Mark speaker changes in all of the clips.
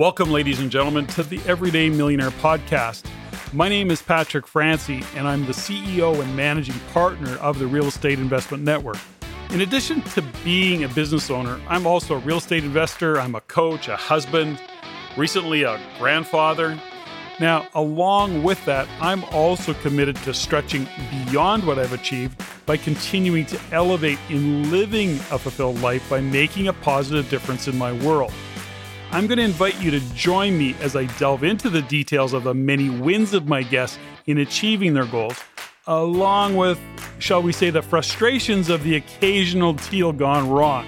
Speaker 1: Welcome, ladies and gentlemen, to the Everyday Millionaire Podcast. My name is Patrick Francey, and I'm the CEO and managing partner of the Real Estate Investment Network. In addition to being a business owner, I'm also a real estate investor, I'm a coach, a husband, recently a grandfather. Now, along with that, I'm also committed to stretching beyond what I've achieved by continuing to elevate in living a fulfilled life by making a positive difference in my world. I'm going to invite you to join me as I delve into the details of the many wins of my guests in achieving their goals, along with, shall we say, the frustrations of the occasional deal gone wrong.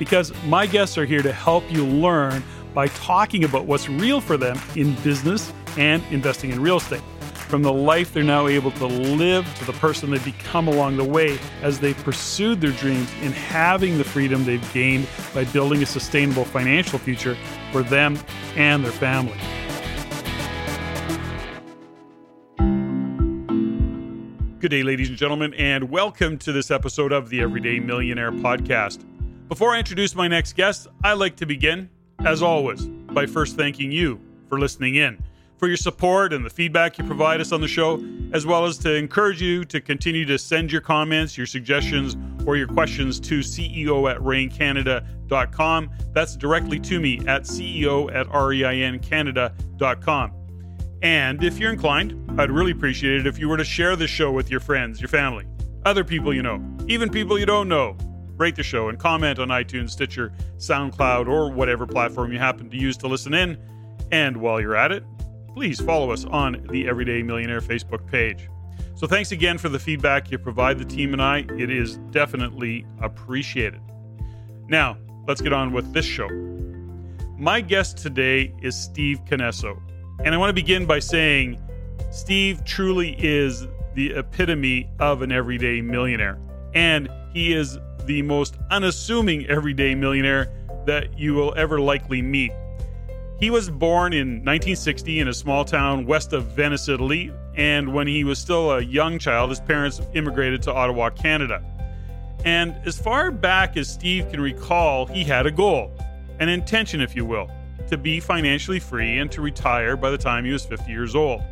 Speaker 1: Because my guests are here to help you learn by talking about what's real for them in business and investing in real estate from the life they're now able to live to the person they've become along the way as they've pursued their dreams in having the freedom they've gained by building a sustainable financial future for them and their family. Good day, ladies and gentlemen, and welcome to this episode of the Everyday Millionaire Podcast. Before I introduce my next guest, I like to begin, as always, by first thanking you for listening in for your support and the feedback you provide us on the show, as well as to encourage you to continue to send your comments, your suggestions, or your questions to CEO at reincanada.com. That's directly to me at CEO at reincanada.com. And if you're inclined, I'd really appreciate it if you were to share this show with your friends, your family, other people you know, even people you don't know. Rate the show and comment on iTunes, Stitcher, SoundCloud, or whatever platform you happen to use to listen in. And while you're at it, please follow us on the Everyday Millionaire Facebook page. So, thanks again for the feedback you provide the team and I. It is definitely appreciated. Now, let's get on with this show. My guest today is Steve Canesso. And I want to begin by saying Steve truly is the epitome of an everyday millionaire. And he is the most unassuming everyday millionaire that you will ever likely meet. He was born in 1960 in a small town west of Venice, Italy, and when he was still a young child, his parents immigrated to Ottawa, Canada. And as far back as Steve can recall, he had a goal, an intention, if you will, to be financially free and to retire by the time he was 50 years old.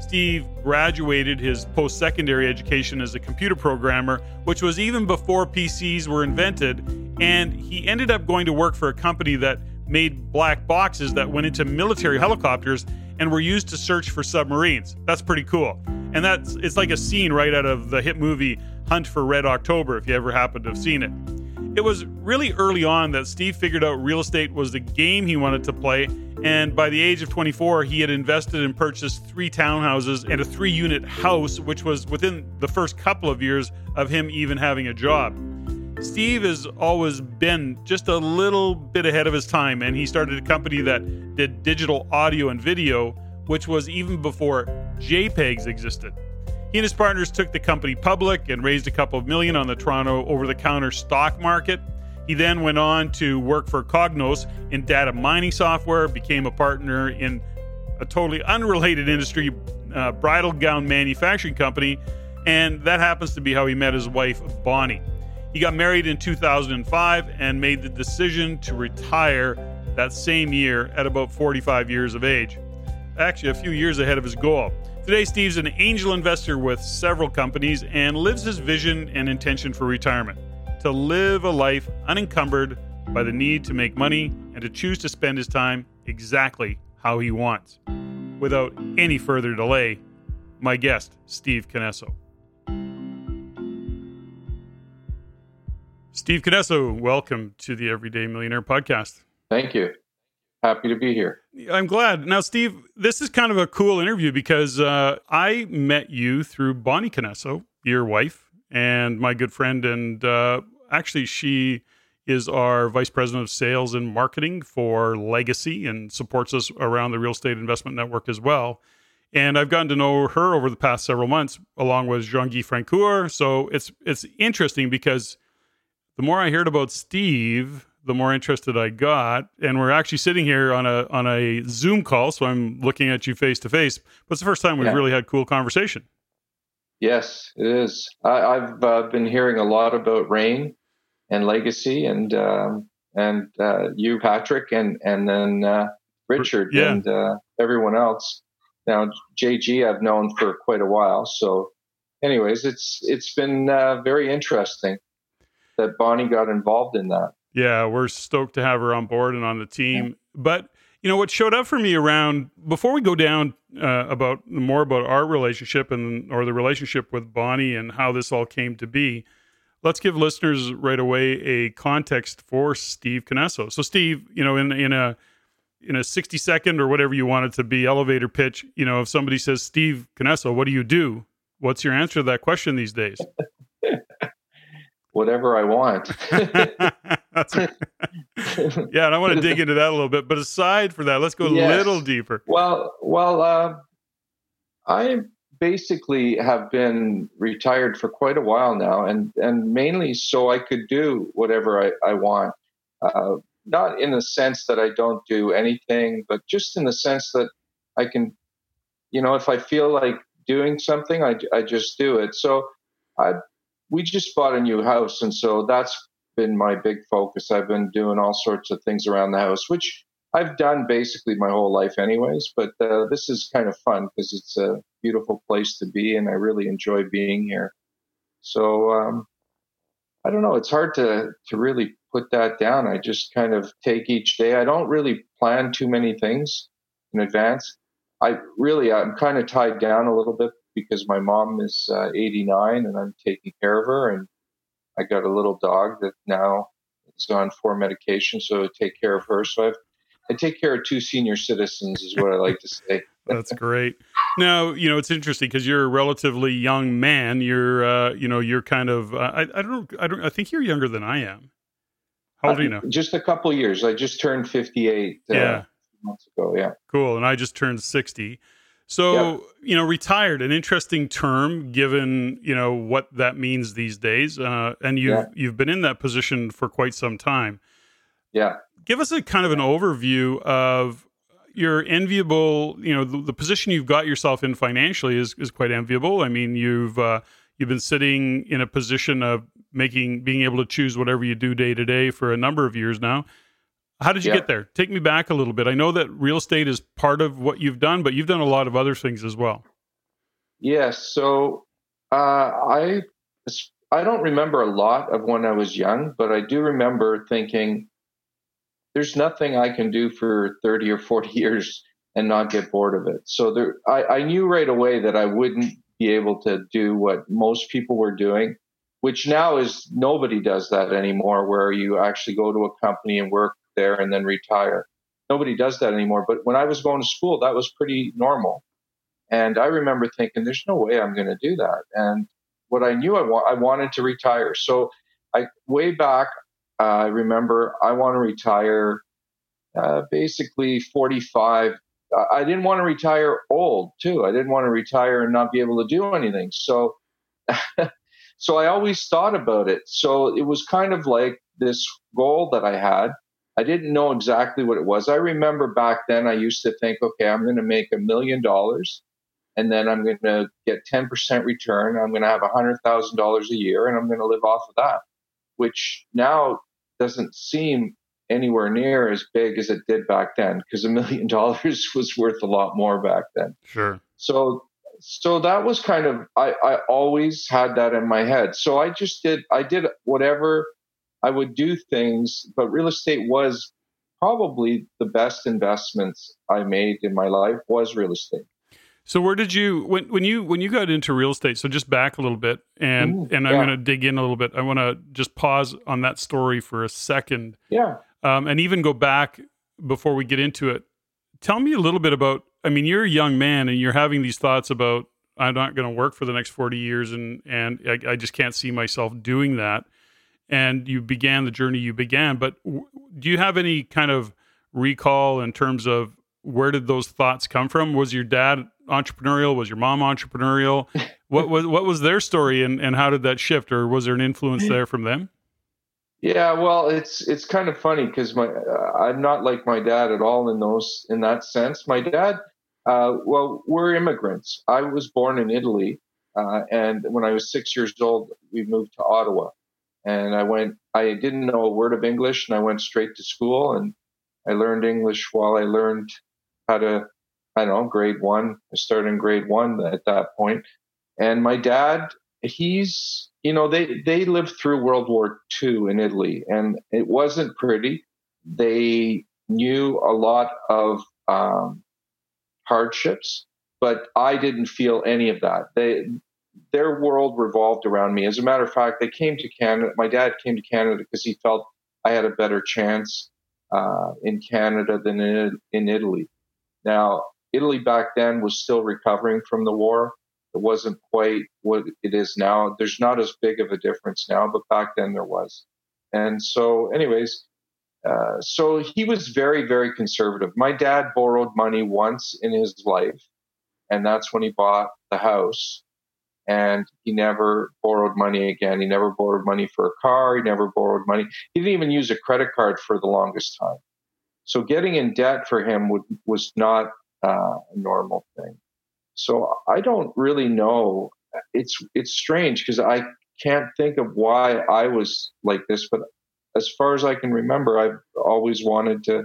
Speaker 1: Steve graduated his post secondary education as a computer programmer, which was even before PCs were invented, and he ended up going to work for a company that made black boxes that went into military helicopters and were used to search for submarines. That's pretty cool. And that's it's like a scene right out of the hit movie Hunt for Red October if you ever happen to have seen it. It was really early on that Steve figured out real estate was the game he wanted to play, and by the age of 24, he had invested and purchased three townhouses and a three unit house, which was within the first couple of years of him even having a job. Steve has always been just a little bit ahead of his time, and he started a company that did digital audio and video, which was even before JPEGs existed. He and his partners took the company public and raised a couple of million on the Toronto over the counter stock market. He then went on to work for Cognos in data mining software, became a partner in a totally unrelated industry, uh, bridal gown manufacturing company, and that happens to be how he met his wife, Bonnie. He got married in 2005 and made the decision to retire that same year at about 45 years of age. Actually, a few years ahead of his goal. Today, Steve's an angel investor with several companies and lives his vision and intention for retirement to live a life unencumbered by the need to make money and to choose to spend his time exactly how he wants. Without any further delay, my guest, Steve Canesso. Steve Canesso, welcome to the Everyday Millionaire podcast.
Speaker 2: Thank you. Happy to be here.
Speaker 1: I'm glad. Now, Steve, this is kind of a cool interview because uh, I met you through Bonnie Canesso, your wife, and my good friend. And uh, actually, she is our vice president of sales and marketing for Legacy and supports us around the real estate investment network as well. And I've gotten to know her over the past several months, along with Jean Guy Francoeur. So it's it's interesting because the more I heard about Steve, the more interested I got. And we're actually sitting here on a on a Zoom call, so I'm looking at you face to face. But it's the first time we've yeah. really had cool conversation.
Speaker 2: Yes, it is. I, have uh, been hearing a lot about REIN and Legacy, and um, and uh, you, Patrick, and and then uh, Richard yeah. and uh, everyone else. Now JG I've known for quite a while, so anyways, it's it's been uh, very interesting that Bonnie got involved in that.
Speaker 1: Yeah, we're stoked to have her on board and on the team. Yeah. But you know what showed up for me around before we go down uh, about more about our relationship and or the relationship with Bonnie and how this all came to be. Let's give listeners right away a context for Steve Canesso. So, Steve, you know, in in a in a 60 second or whatever you want it to be elevator pitch, you know, if somebody says, Steve Canesso, what do you do? What's your answer to that question these days?
Speaker 2: Whatever I want.
Speaker 1: yeah, and I want to dig into that a little bit. But aside from that, let's go yes. a little deeper.
Speaker 2: Well, well, uh, I basically have been retired for quite a while now, and and mainly so I could do whatever I, I want. Uh, not in the sense that I don't do anything, but just in the sense that I can, you know, if I feel like doing something, I, I just do it. So I we just bought a new house, and so that's been my big focus. I've been doing all sorts of things around the house, which I've done basically my whole life, anyways. But uh, this is kind of fun because it's a beautiful place to be, and I really enjoy being here. So um, I don't know. It's hard to to really put that down. I just kind of take each day. I don't really plan too many things in advance. I really, I'm kind of tied down a little bit because my mom is uh, 89 and I'm taking care of her. And I got a little dog that now is on four medications, so I take care of her. So I've, I take care of two senior citizens, is what I like to say.
Speaker 1: That's great. Now, you know, it's interesting because you're a relatively young man. You're, uh, you know, you're kind of, uh, I, I don't, I don't, I think you're younger than I am. How old are you now?
Speaker 2: Just a couple years. I just turned 58. Uh, yeah months ago. Yeah.
Speaker 1: Cool. And I just turned 60. So, yep. you know, retired, an interesting term given, you know, what that means these days. Uh, and you've, yeah. you've been in that position for quite some time.
Speaker 2: Yeah.
Speaker 1: Give us a kind of an overview of your enviable, you know, the, the position you've got yourself in financially is, is quite enviable. I mean, you've, uh, you've been sitting in a position of making, being able to choose whatever you do day to day for a number of years now. How did you yeah. get there? Take me back a little bit. I know that real estate is part of what you've done, but you've done a lot of other things as well.
Speaker 2: Yes. So uh, I I don't remember a lot of when I was young, but I do remember thinking, "There's nothing I can do for 30 or 40 years and not get bored of it." So there, I, I knew right away that I wouldn't be able to do what most people were doing which now is nobody does that anymore where you actually go to a company and work there and then retire. Nobody does that anymore. But when I was going to school, that was pretty normal. And I remember thinking, there's no way I'm going to do that. And what I knew I, wa- I wanted to retire. So I way back, uh, I remember I want to retire uh, basically 45. I didn't want to retire old too. I didn't want to retire and not be able to do anything. So, so I always thought about it. So it was kind of like this goal that I had. I didn't know exactly what it was. I remember back then I used to think, okay, I'm going to make a million dollars and then I'm going to get 10% return. I'm going to have $100,000 a year and I'm going to live off of that, which now doesn't seem anywhere near as big as it did back then because a million dollars was worth a lot more back then.
Speaker 1: Sure.
Speaker 2: So so that was kind of I, I always had that in my head. So I just did I did whatever I would do things, but real estate was probably the best investments I made in my life was real estate.
Speaker 1: So where did you when when you when you got into real estate? So just back a little bit, and mm, and I'm yeah. going to dig in a little bit. I want to just pause on that story for a second.
Speaker 2: Yeah.
Speaker 1: Um, and even go back before we get into it. Tell me a little bit about. I mean, you're a young man, and you're having these thoughts about I'm not going to work for the next 40 years, and and I, I just can't see myself doing that and you began the journey you began. But w- do you have any kind of recall in terms of where did those thoughts come from? Was your dad entrepreneurial? Was your mom entrepreneurial? what was what was their story, and and how did that shift, or was there an influence there from them?
Speaker 2: Yeah, well, it's it's kind of funny because my uh, I'm not like my dad at all in those in that sense. My dad, uh, well, we're immigrants. I was born in Italy, uh, and when I was six years old, we moved to Ottawa and I went. I didn't know a word of English, and I went straight to school, and I learned English while I learned had a, I don't know, grade one. I started in grade one at that point. And my dad, he's, you know, they, they lived through World War II in Italy and it wasn't pretty. They knew a lot of um, hardships, but I didn't feel any of that. They, their world revolved around me. As a matter of fact, they came to Canada. My dad came to Canada because he felt I had a better chance uh, in Canada than in, in Italy. Now, Italy back then was still recovering from the war. It wasn't quite what it is now. There's not as big of a difference now, but back then there was. And so, anyways, uh, so he was very, very conservative. My dad borrowed money once in his life, and that's when he bought the house and he never borrowed money again. He never borrowed money for a car. He never borrowed money. He didn't even use a credit card for the longest time. So getting in debt for him would, was not uh, a normal thing. So I don't really know. It's it's strange because I can't think of why I was like this, but as far as I can remember, I've always wanted to.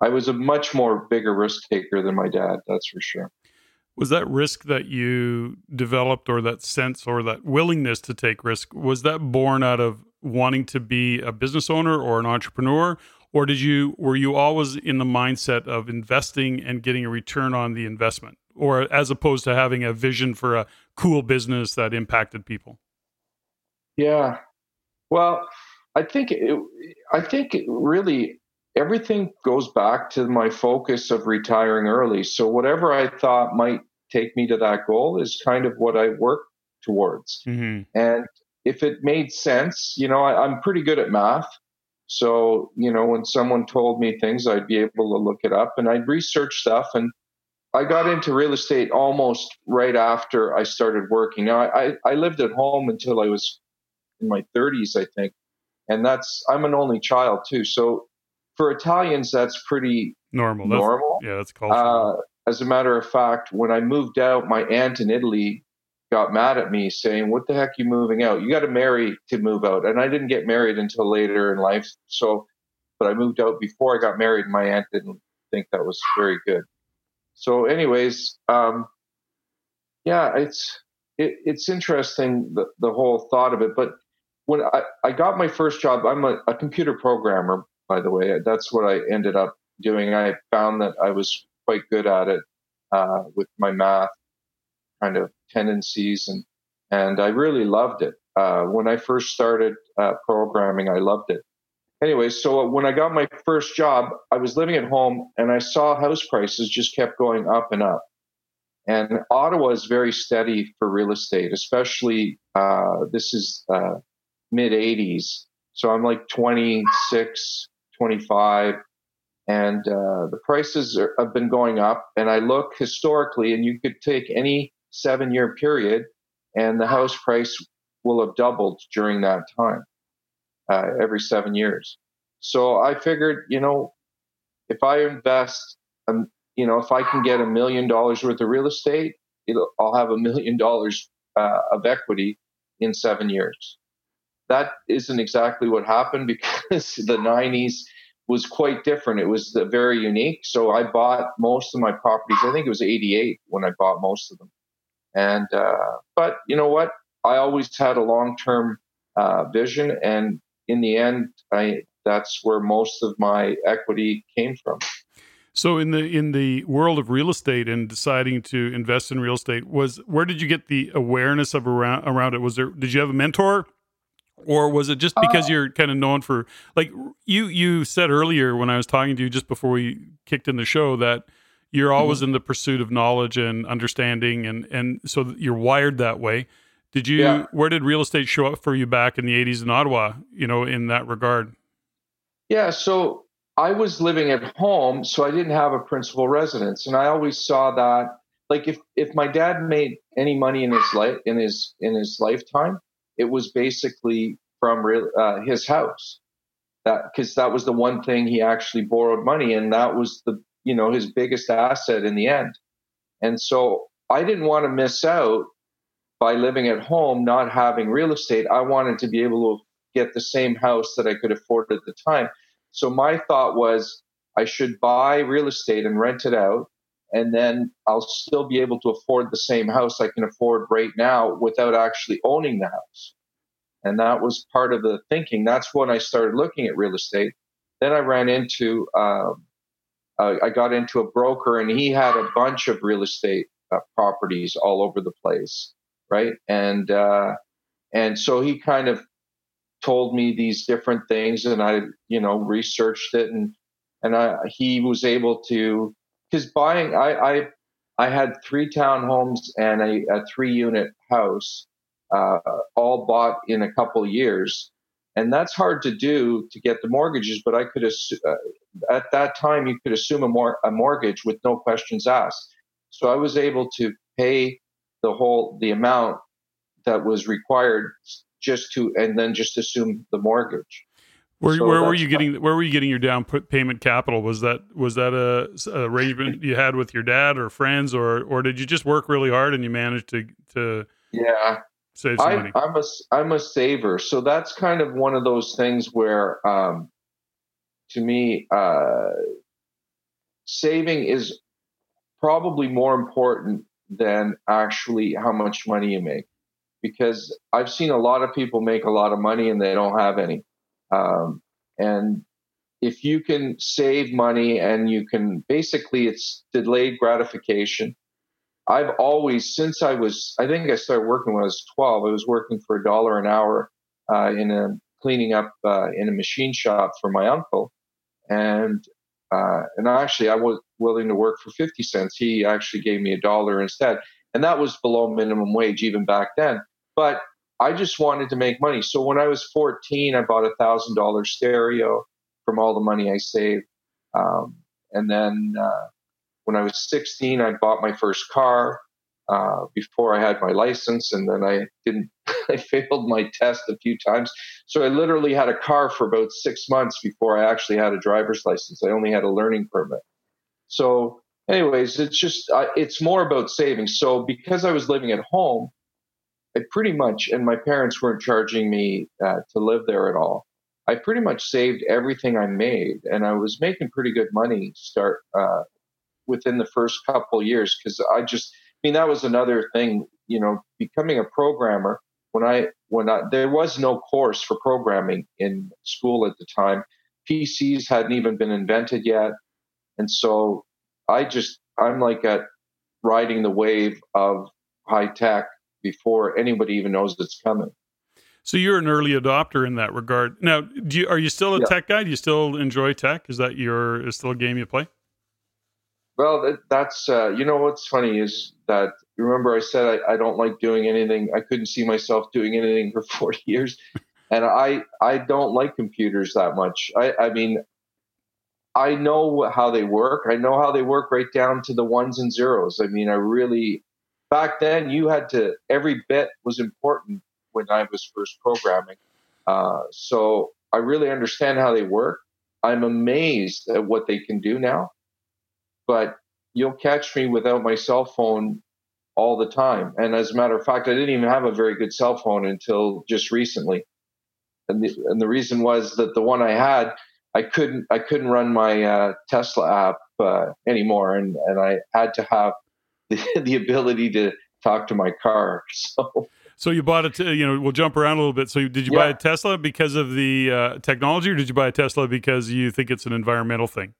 Speaker 2: I was a much more bigger risk taker than my dad. That's for sure.
Speaker 1: Was that risk that you developed, or that sense, or that willingness to take risk, was that born out of wanting to be a business owner or an entrepreneur, or did you were you always in the mindset of investing and getting a return on the investment, or as opposed to having a vision for a cool business that impacted people?
Speaker 2: Yeah, well, I think it, I think really everything goes back to my focus of retiring early. So whatever I thought might take me to that goal is kind of what I work towards. Mm-hmm. And if it made sense, you know, I, I'm pretty good at math. So, you know, when someone told me things, I'd be able to look it up and I'd research stuff. And I got into real estate almost right after I started working. Now, I, I lived at home until I was in my 30s, I think. And that's, I'm an only child too. So for Italians, that's pretty
Speaker 1: normal.
Speaker 2: Normal.
Speaker 1: That's, yeah, that's cultural.
Speaker 2: Uh, as a matter of fact, when I moved out, my aunt in Italy got mad at me saying, "What the heck are you moving out? You got to marry to move out." And I didn't get married until later in life. So, but I moved out before I got married. And My aunt didn't think that was very good. So, anyways, um, yeah, it's it, it's interesting the, the whole thought of it. But when I, I got my first job, I'm a, a computer programmer by the way. That's what I ended up doing. I found that I was quite good at it uh, with my math kind of tendencies, and and I really loved it. Uh, when I first started uh, programming, I loved it. Anyway, so when I got my first job, I was living at home and I saw house prices just kept going up and up. And Ottawa is very steady for real estate, especially uh, this is uh, mid 80s. So I'm like 26, 25 and uh, the prices are, have been going up. And i look historically and you could take any seven year period and the house price will have doubled during that time uh, every seven years. So i figured you know if i invest um, you know if i can get a million dollars worth of real estate i'll have a million dollars uh, of equity in seven years that isn't exactly what happened because the 90s was quite different. It was very unique. So I bought most of my properties. I think it was 88 when I bought most of them. And, uh, but you know what? I always had a long term uh, vision. And in the end, I, that's where most of my equity came from.
Speaker 1: So in the in the world of real estate and deciding to invest in real estate was where did you get the awareness of around around it was there did you have a mentor or was it just because uh, you're kind of known for like you you said earlier when I was talking to you just before we kicked in the show that you're always mm-hmm. in the pursuit of knowledge and understanding and and so you're wired that way. Did you yeah. where did real estate show up for you back in the 80s in Ottawa, you know, in that regard?
Speaker 2: Yeah, so I was living at home, so I didn't have a principal residence and I always saw that like if if my dad made any money in his life in his in his lifetime, it was basically from uh, his house. That because that was the one thing he actually borrowed money, and that was the you know his biggest asset in the end. And so I didn't want to miss out by living at home, not having real estate. I wanted to be able to get the same house that I could afford at the time. So my thought was, I should buy real estate and rent it out. And then I'll still be able to afford the same house I can afford right now without actually owning the house. And that was part of the thinking. That's when I started looking at real estate. Then I ran into, um, uh, I got into a broker and he had a bunch of real estate uh, properties all over the place. Right. And, uh, and so he kind of told me these different things and I, you know, researched it and, and I, he was able to, cause buying, I, I, I had three townhomes and a, a three unit house, uh, all bought in a couple years. And that's hard to do to get the mortgages, but I could, assume, uh, at that time, you could assume a, mor- a mortgage with no questions asked. So I was able to pay the whole, the amount that was required just to and then just assume the mortgage.
Speaker 1: Where, so where were you getting where were you getting your down payment capital? Was that was that a, a, arrangement you had with your dad or friends or or did you just work really hard and you managed to to
Speaker 2: yeah
Speaker 1: save some I, money?
Speaker 2: I'm a I'm a saver, so that's kind of one of those things where um, to me uh, saving is probably more important than actually how much money you make because I've seen a lot of people make a lot of money and they don't have any. Um, and if you can save money and you can basically, it's delayed gratification. I've always, since I was, I think I started working when I was 12, I was working for a dollar an hour uh, in a cleaning up uh, in a machine shop for my uncle. And uh, and actually, I was willing to work for 50 cents. He actually gave me a dollar instead. And that was below minimum wage even back then. But I just wanted to make money. So when I was 14, I bought a thousand dollar stereo from all the money I saved. Um, and then uh, when I was 16, I bought my first car uh, before I had my license. And then I didn't, I failed my test a few times. So I literally had a car for about six months before I actually had a driver's license. I only had a learning permit. So, anyways, it's just, uh, it's more about saving. So because I was living at home, I pretty much, and my parents weren't charging me uh, to live there at all. I pretty much saved everything I made, and I was making pretty good money start uh, within the first couple years because I just, I mean, that was another thing. You know, becoming a programmer when I when I there was no course for programming in school at the time. PCs hadn't even been invented yet, and so I just I'm like at riding the wave of high tech before anybody even knows it's coming.
Speaker 1: So you're an early adopter in that regard. Now, do you, are you still a yeah. tech guy? Do you still enjoy tech? Is that your is still a game you play?
Speaker 2: Well, that, that's uh, you know what's funny is that remember I said I, I don't like doing anything. I couldn't see myself doing anything for 40 years, and I I don't like computers that much. I I mean I know how they work. I know how they work right down to the ones and zeros. I mean, I really back then you had to every bit was important when I was first programming. Uh, so I really understand how they work. I'm amazed at what they can do now, but you'll catch me without my cell phone all the time. And as a matter of fact, I didn't even have a very good cell phone until just recently. And the, and the reason was that the one I had, I couldn't I couldn't run my uh, Tesla app uh, anymore, and and I had to have the, the ability to talk to my car. So.
Speaker 1: So you bought it. You know, we'll jump around a little bit. So did you yeah. buy a Tesla because of the uh, technology, or did you buy a Tesla because you think it's an environmental thing,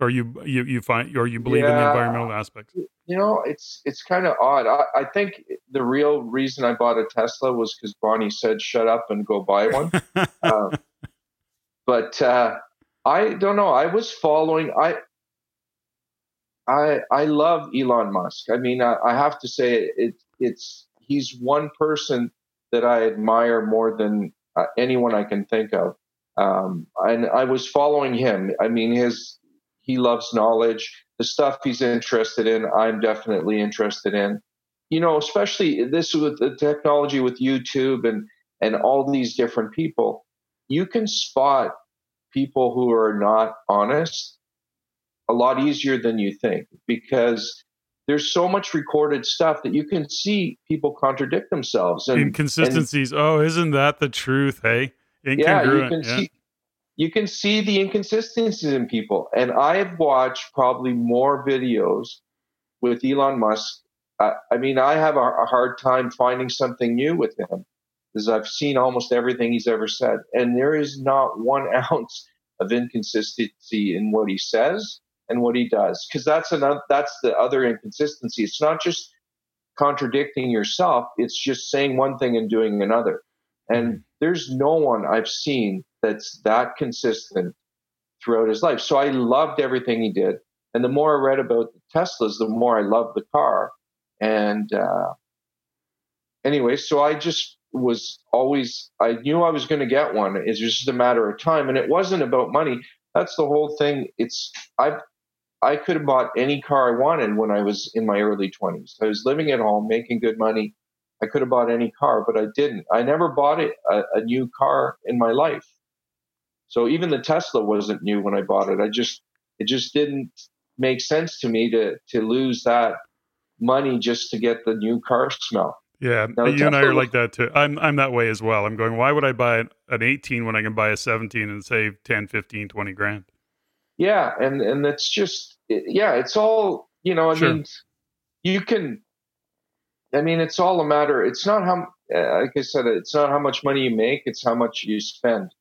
Speaker 1: or you you, you find, or you believe yeah. in the environmental aspects?
Speaker 2: You know, it's it's kind of odd. I, I, think the real reason I bought a Tesla was because Bonnie said, "Shut up and go buy one." uh, but uh, I don't know. I was following. I I I love Elon Musk. I mean, I, I have to say it, it's he's one person that I admire more than uh, anyone I can think of. Um, and I was following him. I mean, his he loves knowledge. The stuff he's interested in, I'm definitely interested in. You know, especially this with the technology with YouTube and and all these different people. You can spot people who are not honest a lot easier than you think because there's so much recorded stuff that you can see people contradict themselves and
Speaker 1: inconsistencies. And, oh, isn't that the truth? Hey,
Speaker 2: yeah, you can yeah. see. you can see the inconsistencies in people. And I've watched probably more videos with Elon Musk. Uh, I mean, I have a, a, hard time finding something new with him because I've seen almost everything he's ever said. And there is not one ounce of inconsistency in what he says and what he does. Because that's another, that's the other inconsistency. It's not just contradicting yourself, it's just saying one thing and doing another. And there's no one I've seen that's that consistent throughout his life. So I loved everything he did. And the more I read about the Teslas, the more I loved the car. And uh, anyway, so I just was always, I knew I was going to get one. it was just a matter of time. And it wasn't about money. That's the whole thing. It's, I've, I could have bought any car I wanted when I was in my early 20s. I was living at home, making good money. I could have bought any car, but I didn't. I never bought it, a, a new car in my life. So even the Tesla wasn't new when I bought it. I just it just didn't make sense to me to to lose that money just to get the new car smell.
Speaker 1: Yeah, now, you and I are like that too. I'm I'm that way as well. I'm going, why would I buy an 18 when I can buy a 17 and save 10, 15, 20 grand?
Speaker 2: Yeah, and and that's just yeah, it's all, you know, I sure. mean you can I mean, it's all a matter. It's not how, uh, like I said, it's not how much money you make. It's how much you spend,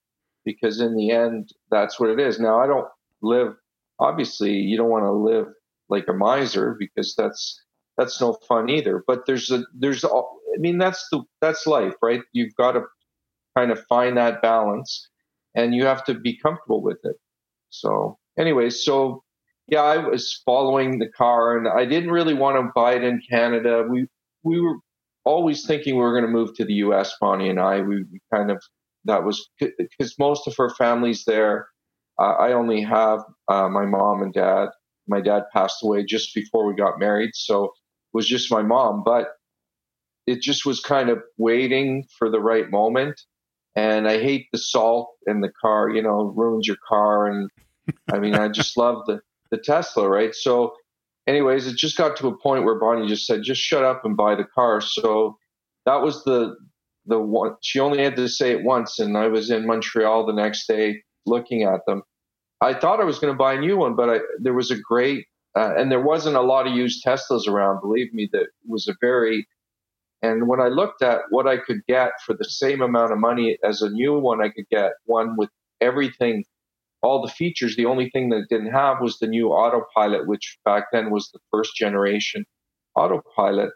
Speaker 2: because in the end, that's what it is. Now, I don't live. Obviously, you don't want to live like a miser because that's that's no fun either. But there's a there's. All I mean, that's the that's life, right? You've got to kind of find that balance, and you have to be comfortable with it. So, anyway, so yeah, I was following the car, and I didn't really want to buy it in Canada. We we were always thinking we were going to move to the U.S. Bonnie and I. We, kind of that was because most of her family's there. Uh, I only have uh, my mom and dad. My dad passed away just before we got married, so it was just my mom. But it just was kind of waiting for the right moment. And I hate the salt in the car. You know, ruins your car. And I mean, I just love the the Tesla, right? So anyways, it just got to a point where Bonnie just said, "Just shut up and buy the car." So that was the the one. She only had to say it once, and I was in Montreal the next day looking at them. I thought I was going to buy a new one, but I, there was a great uh, and there wasn't a lot of used Teslas around. Believe me, that was a very and when I looked at what I could get for the same amount of money as a new one, I could get one with everything all the features. The only thing that it didn't have was the new autopilot, which back then was the first generation autopilot.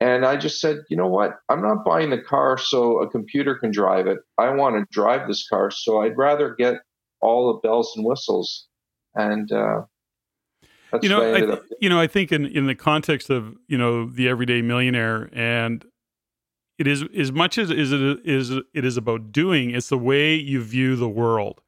Speaker 2: And I just said, you know what? I'm not buying the car so a computer can drive it. I want to drive this car. So I'd rather get all the bells and whistles. And, uh,
Speaker 1: you know, I, th- you know, I think in, in the context of, you know, the everyday millionaire and it is as much as, as it is, it is about doing, it's the way you view the world.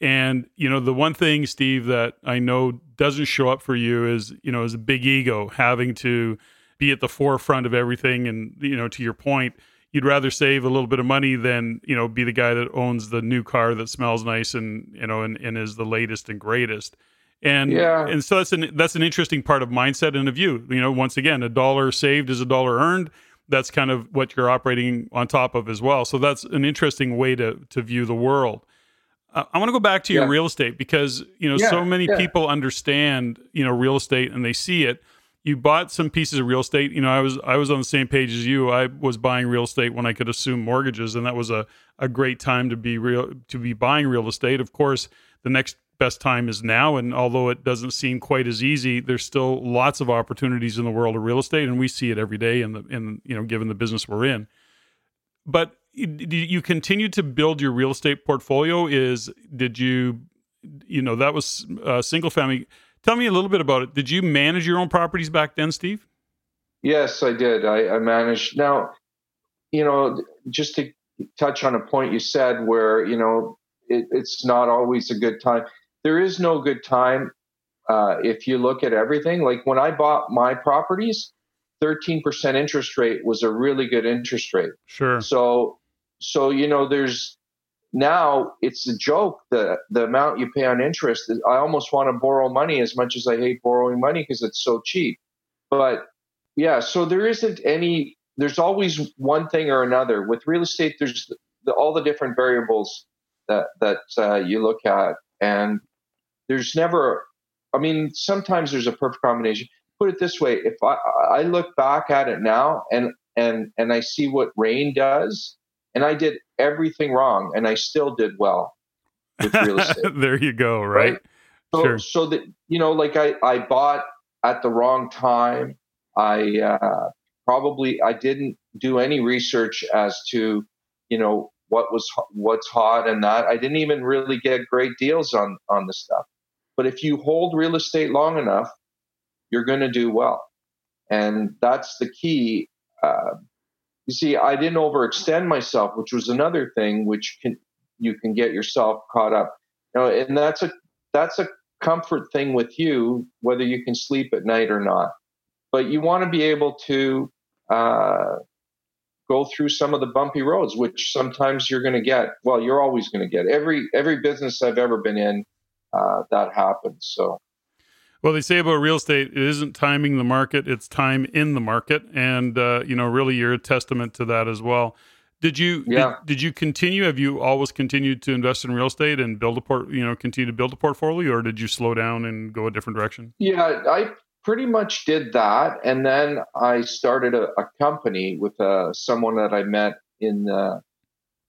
Speaker 1: And you know, the one thing, Steve, that I know doesn't show up for you is you know is a big ego, having to be at the forefront of everything. And you know, to your point, you'd rather save a little bit of money than you know be the guy that owns the new car that smells nice and you know and, and is the latest and greatest. And yeah. and so that's an that's an interesting part of mindset and of view. You know, once again, a dollar saved is a dollar earned. That's kind of what you're operating on top of as well. So that's an interesting way to to view the world. I want to go back to your yeah. real estate because you know yeah, so many yeah. people understand you know real estate and they see it. You bought some pieces of real estate. You know, I was I was on the same page as you. I was buying real estate when I could assume mortgages, and that was a a great time to be real to be buying real estate. Of course, the next best time is now, and although it doesn't seem quite as easy, there's still lots of opportunities in the world of real estate, and we see it every day in the in you know given the business we're in. But you continue to build your real estate portfolio? Is did you you know that was uh, single family. Tell me a little bit about it. Did you manage your own properties back then steve?
Speaker 2: Yes i did. I, I managed. Now you know just to touch on a point you said where you know it, it's not always a good time. There is no good time uh, if you look at everything. Like when i bought my properties 13% interest rate was a really good interest rate.
Speaker 1: Sure.
Speaker 2: So so you know there's now it's a joke the the amount you pay on interest i almost want to borrow money as much as i hate borrowing money because it's so cheap but yeah so there isn't any there's always one thing or another with real estate there's the, all the different variables that that uh, you look at, and there's never. I mean, sometimes there's a perfect combination. Put it this way: if I, I look back at it now, and and and I see what REIN does, and I did everything wrong, and I still did well with real estate.
Speaker 1: there you go. Right. right?
Speaker 2: So, sure. so that you know, like I I bought at the wrong time. I uh, probably I didn't do any research as to you know what was what's hot and that. I didn't even really get great deals on on the stuff. But if you hold real estate long enough, you're going to do well, and that's the key. Uh, you see, I didn't overextend myself, which was another thing which can you can get yourself caught up. You know, and that's a that's a comfort thing with you, whether you can sleep at night or not. But you want to be able to uh, go through some of the bumpy roads, which sometimes you're going to get. Well, you're always going to get. Every every business I've ever been in, uh, that happens. So.
Speaker 1: Well, they say about real estate, it isn't timing the market; it's time in the market, and uh, you know, really, you're a testament to that as well. Did you yeah. did, did, you continue? Have you always continued to invest in real estate and build a port? You know, continue to build a portfolio, or did you slow down and go a different direction?
Speaker 2: Yeah, I pretty much did that, and then I started a, a company with uh, someone that I met in the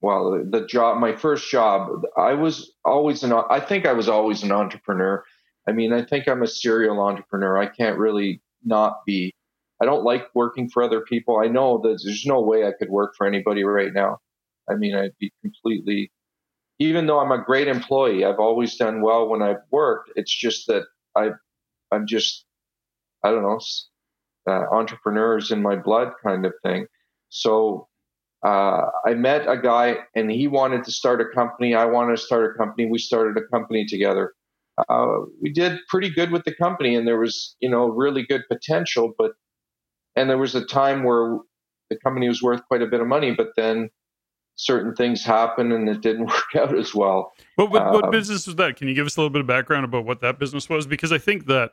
Speaker 2: well, the job, my first job. I was always an. I think I was always an entrepreneur. I mean, I think I'm a serial entrepreneur. I can't really not be I don't like working for other people. I know that there's no way I could work for anybody right now. I mean, I'd be completely, even though I'm a great employee, I've always done well when I've worked. It's just that I, I'm just, I don't know, uh, entrepreneurs in my blood kind of thing. So uh, I met a guy and he wanted to start a company. I wanted to start a company. We started a company together. Uh, we did pretty good with the company and there was, you know, really good potential, but and there was a time where the company was worth quite a bit of money, but then certain things happened and it didn't work out as well.
Speaker 1: What, what, what um, business was that? Can you give us a little bit of background about what that business was? Because I think that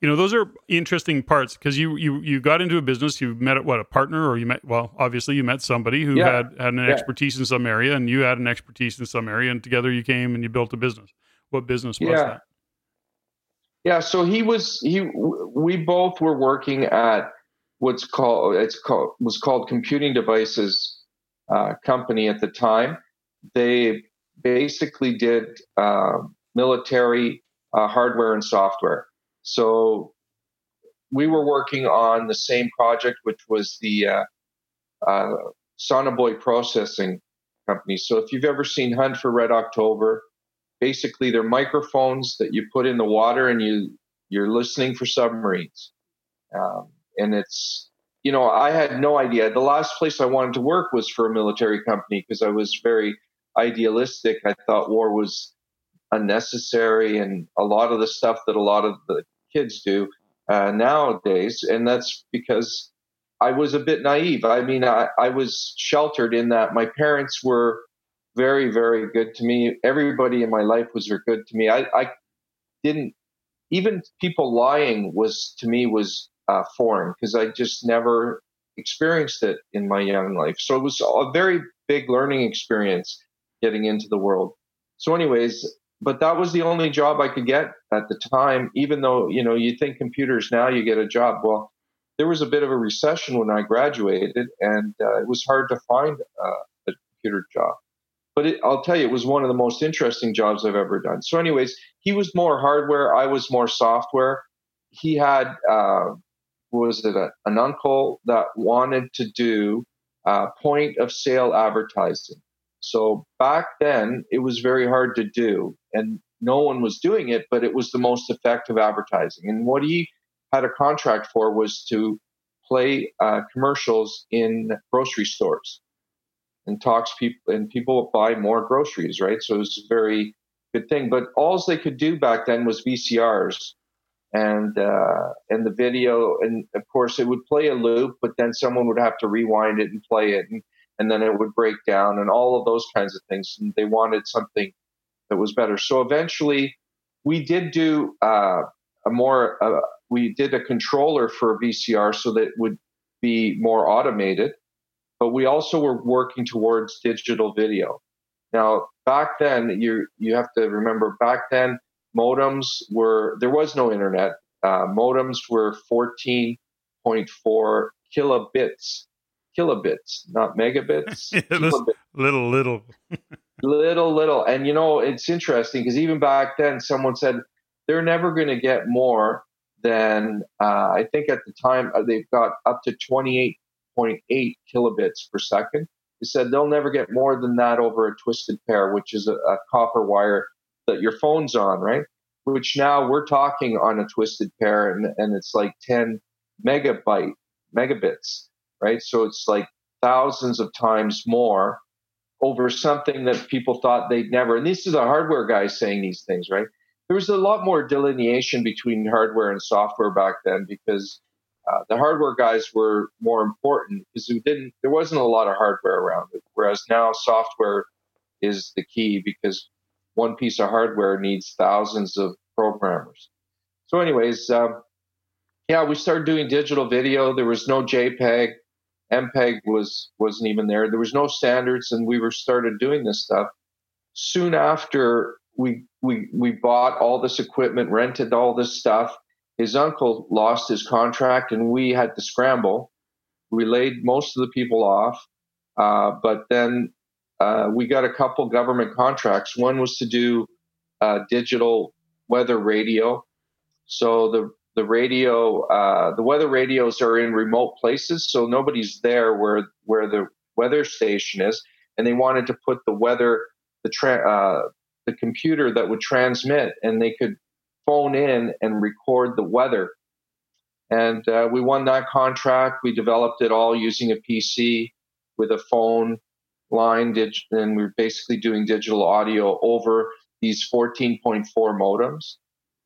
Speaker 1: you know those are interesting parts because you you you got into a business you met what a partner or you met well obviously you met somebody who yeah. had had an yeah. expertise in some area and you had an expertise in some area and together you came and you built a business what business was yeah. that
Speaker 2: yeah so he was he we both were working at what's called it's called was called Computing Devices uh, Company at the time. They basically did uh, military uh, hardware and software. So we were working on the same project, which was the uh, uh, Sonobuoy Processing Company. So if you've ever seen Hunt for Red October, basically they're microphones that you put in the water and you you're listening for submarines. Um, and it's you know i had no idea. The last place i wanted to work was for a military company because i was very idealistic. I thought war was unnecessary and a lot of the stuff that a lot of the kids do uh, nowadays. And that's because i was a bit naive. I mean I, I was sheltered in that my parents were very very good to me everybody in my life was very good to me i, I didn't even people lying was to me was uh, foreign because I just never experienced it in my young life. So it was a very big learning experience getting into the world. So, anyways, but that was the only job I could get at the time, even though, you know, you think computers now you get a job. Well, there was a bit of a recession when I graduated, and uh, it was hard to find uh, a computer job. But it, I'll tell you, it was one of the most interesting jobs I've ever done. So, anyways, he was more hardware, I was more software. He had uh, was it a, an uncle that wanted to do uh, point of sale advertising. So back then, it was very hard to do, and no one was doing it, but it was the most effective advertising. And what he had a contract for was to play uh, commercials in grocery stores and talks people and people buy more groceries, right? So it was a very good thing. But all they could do back then was VCRs and uh, and the video, and of course it would play a loop, but then someone would have to rewind it and play it, and, and then it would break down, and all of those kinds of things. And they wanted something that was better. So eventually, we did do uh, a more. Uh, we did a controller for VCR so that it would be more automated, but we also were working towards digital video. Now, back then you you have to remember back then modems were there was no internet. Uh, modems were 14.4 kilobits, kilobits, not megabits.
Speaker 1: Yeah,
Speaker 2: kilobits.
Speaker 1: little little.
Speaker 2: little little and you know it's interesting because even back then someone said they're never going to get more than uh, i think at the time uh, they've got up to 28.8 kilobits per second He said they'll never get more than that over a twisted pair which is a, a copper wire that your phone's on right which now we're talking on a twisted pair and, and it's like 10 megabyte megabits right so it's like thousands of times more over something that people thought they'd never. And this is a hardware guy saying these things, right? There was a lot more delineation between hardware and software back then because uh, the hardware guys were more important because we didn't. There wasn't a lot of hardware around it, whereas now software is the key because one piece of hardware needs thousands of programmers. So, anyways, um, yeah, we started doing digital video. There was no JPEG. MPEG was wasn't even there. There was no standards, and we were started doing this stuff. Soon after, we we we bought all this equipment, rented all this stuff. His uncle lost his contract, and we had to scramble. We laid most of the people off, uh, but then uh, we got a couple government contracts. One was to do uh, digital weather radio. So the the radio, uh, the weather radios are in remote places, so nobody's there where where the weather station is, and they wanted to put the weather, the tra- uh, the computer that would transmit, and they could phone in and record the weather. And uh, we won that contract. We developed it all using a PC with a phone line, dig- and we we're basically doing digital audio over these 14.4 modems.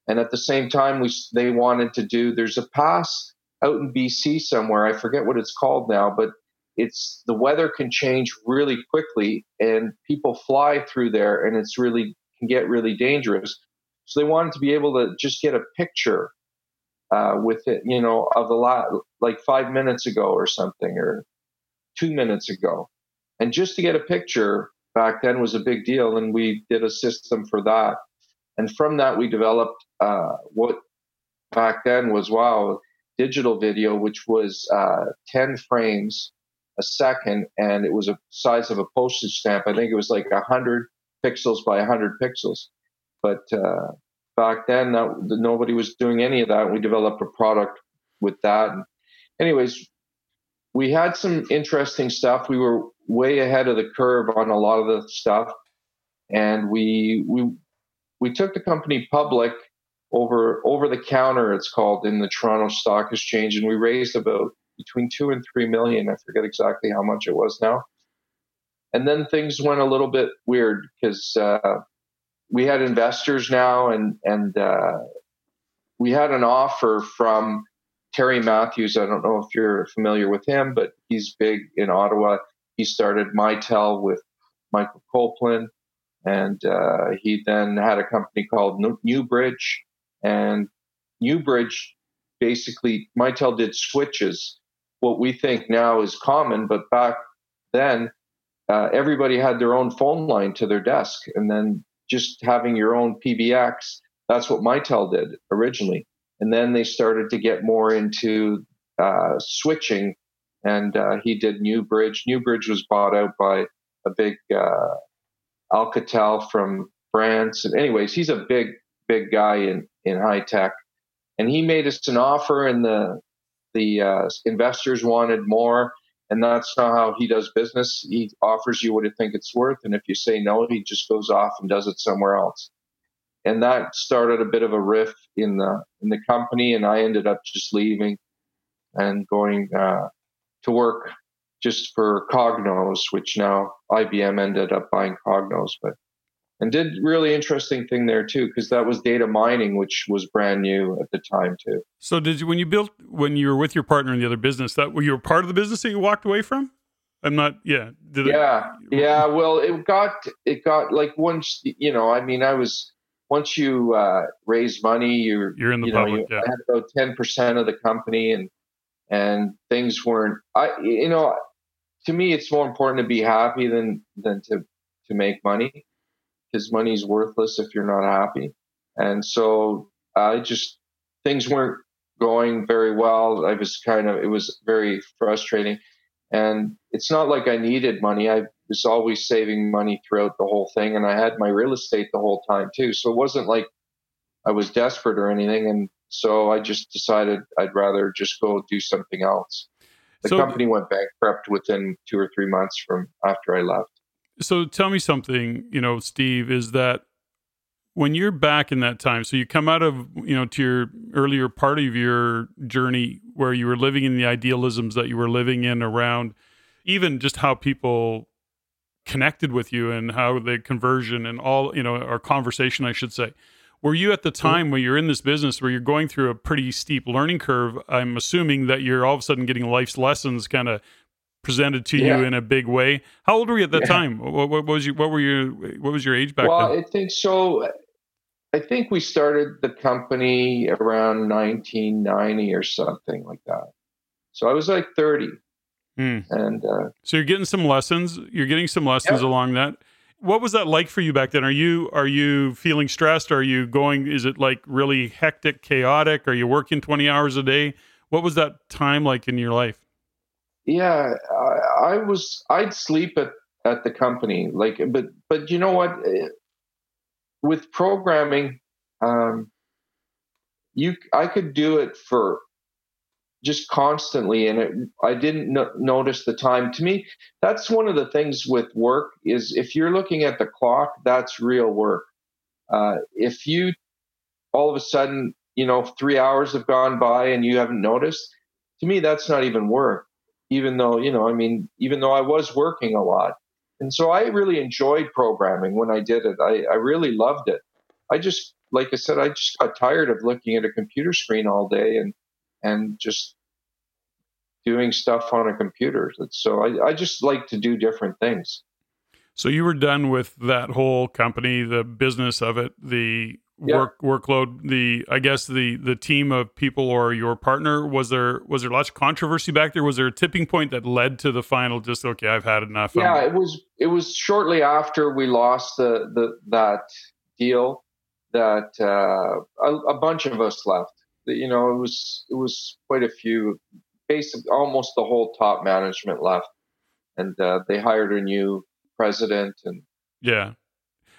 Speaker 2: And at the same time, we they wanted to do. There's a pass out in BC somewhere. I forget what it's called now, but it's the weather can change really quickly, and people fly through there, and it's really can get really dangerous. So they wanted to be able to just get a picture uh, with it, you know, of the lot like five minutes ago or something, or two minutes ago, and just to get a picture back then was a big deal, and we did a system for that. And from that, we developed uh, what back then was wow, digital video, which was uh, 10 frames a second, and it was a size of a postage stamp. I think it was like 100 pixels by 100 pixels. But uh, back then, that, nobody was doing any of that. We developed a product with that. Anyways, we had some interesting stuff. We were way ahead of the curve on a lot of the stuff, and we we we took the company public over over the counter it's called in the Toronto Stock Exchange and we raised about between 2 and 3 million I forget exactly how much it was now and then things went a little bit weird because uh, we had investors now and and uh, we had an offer from Terry Matthews I don't know if you're familiar with him but he's big in Ottawa he started Mitel with Michael Cowpland and uh, he then had a company called Newbridge. And Newbridge basically, Mitel did switches, what we think now is common, but back then, uh, everybody had their own phone line to their desk. And then just having your own PBX, that's what Mitel did originally. And then they started to get more into uh, switching, and uh, he did Newbridge. Newbridge was bought out by a big uh, Alcatel from France. And anyways, he's a big, big guy in, in high tech. And he made us an offer, and the the uh, investors wanted more. And that's not how he does business. He offers you what you think it's worth, and if you say no, he just goes off and does it somewhere else. And that started a bit of a rift in the in the company, and I ended up just leaving and going uh, to work just for Cognos, which now IBM ended up buying Cognos, but and did really interesting thing there too because that was data mining, which was brand new at the time too.
Speaker 1: So did you when you built when you were with your partner in the other business that were you were part of the business that you walked away from? I'm not. Yeah.
Speaker 2: Did yeah. It, yeah. Well, it got it got like once you know. I mean, I was once you uh, raise money, you're
Speaker 1: you're in the
Speaker 2: you
Speaker 1: public.
Speaker 2: Know,
Speaker 1: you
Speaker 2: yeah. had about ten percent of the company, and and things weren't. I you know to me, it's more important to be happy than than to to make money. Because money's worthless if you're not happy. And so I just things weren't going very well. I was kind of it was very frustrating. And it's not like I needed money. I was always saving money throughout the whole thing and I had my real estate the whole time too. So it wasn't like I was desperate or anything and so I just decided I'd rather just go do something else. The so, company went bankrupt within 2 or 3 months from after I left.
Speaker 1: So tell me something, you know, Steve, is that when you're back in that time, so you come out of, you know, to your earlier part of your journey where you were living in the idealisms that you were living in around even just how people connected with you and how the conversion and all, you know, our conversation, I should say. Were you at the time when you're in this business where you're going through a pretty steep learning curve? I'm assuming that you're all of a sudden getting life's lessons kind of presented to yeah. you in a big way. How old were you at that yeah. time? What, what, was you? What were you? What was your age back
Speaker 2: well,
Speaker 1: then?
Speaker 2: I think so. I think we started the company around 1990 or something like that. So I was like 30. Hmm. And uh,
Speaker 1: so you're getting some lessons. You're getting some lessons yeah. along that. What was that like for you back then? Are you are you feeling stressed? Are you going? Is it like really hectic, chaotic? Are you working 20 hours a day? What was that time like in your life?
Speaker 2: Yeah, I, I, was. I'd sleep at at the company, like, but but you know what? Eh, with programming, um, you I could do it for just constantly, and it, I didn't no, notice the time. To me, that's one of the things with work is if you're looking at the clock, that's real work. Uh, if you all of a sudden, you know, three hours have gone by and you haven't noticed, to me, that's not even work even though, you know, I mean, even though I was working a lot. And so I really enjoyed programming when I did it. I, I really loved it. I just, like I said, I just got tired of looking at a computer screen all day and, and just doing stuff on a computer. So I, I just like to do different things.
Speaker 1: So you were done with that whole company, the business of it, the yeah. work workload the i guess the the team of people or your partner was there was there lots of controversy back there? Was there a tipping point that led to the final just okay i've had enough
Speaker 2: yeah it was it was shortly after we lost the the that deal that uh, a, a bunch of us left. You know it was it was quite a few basically almost the whole top management left. And uh, they hired a new president and
Speaker 1: yeah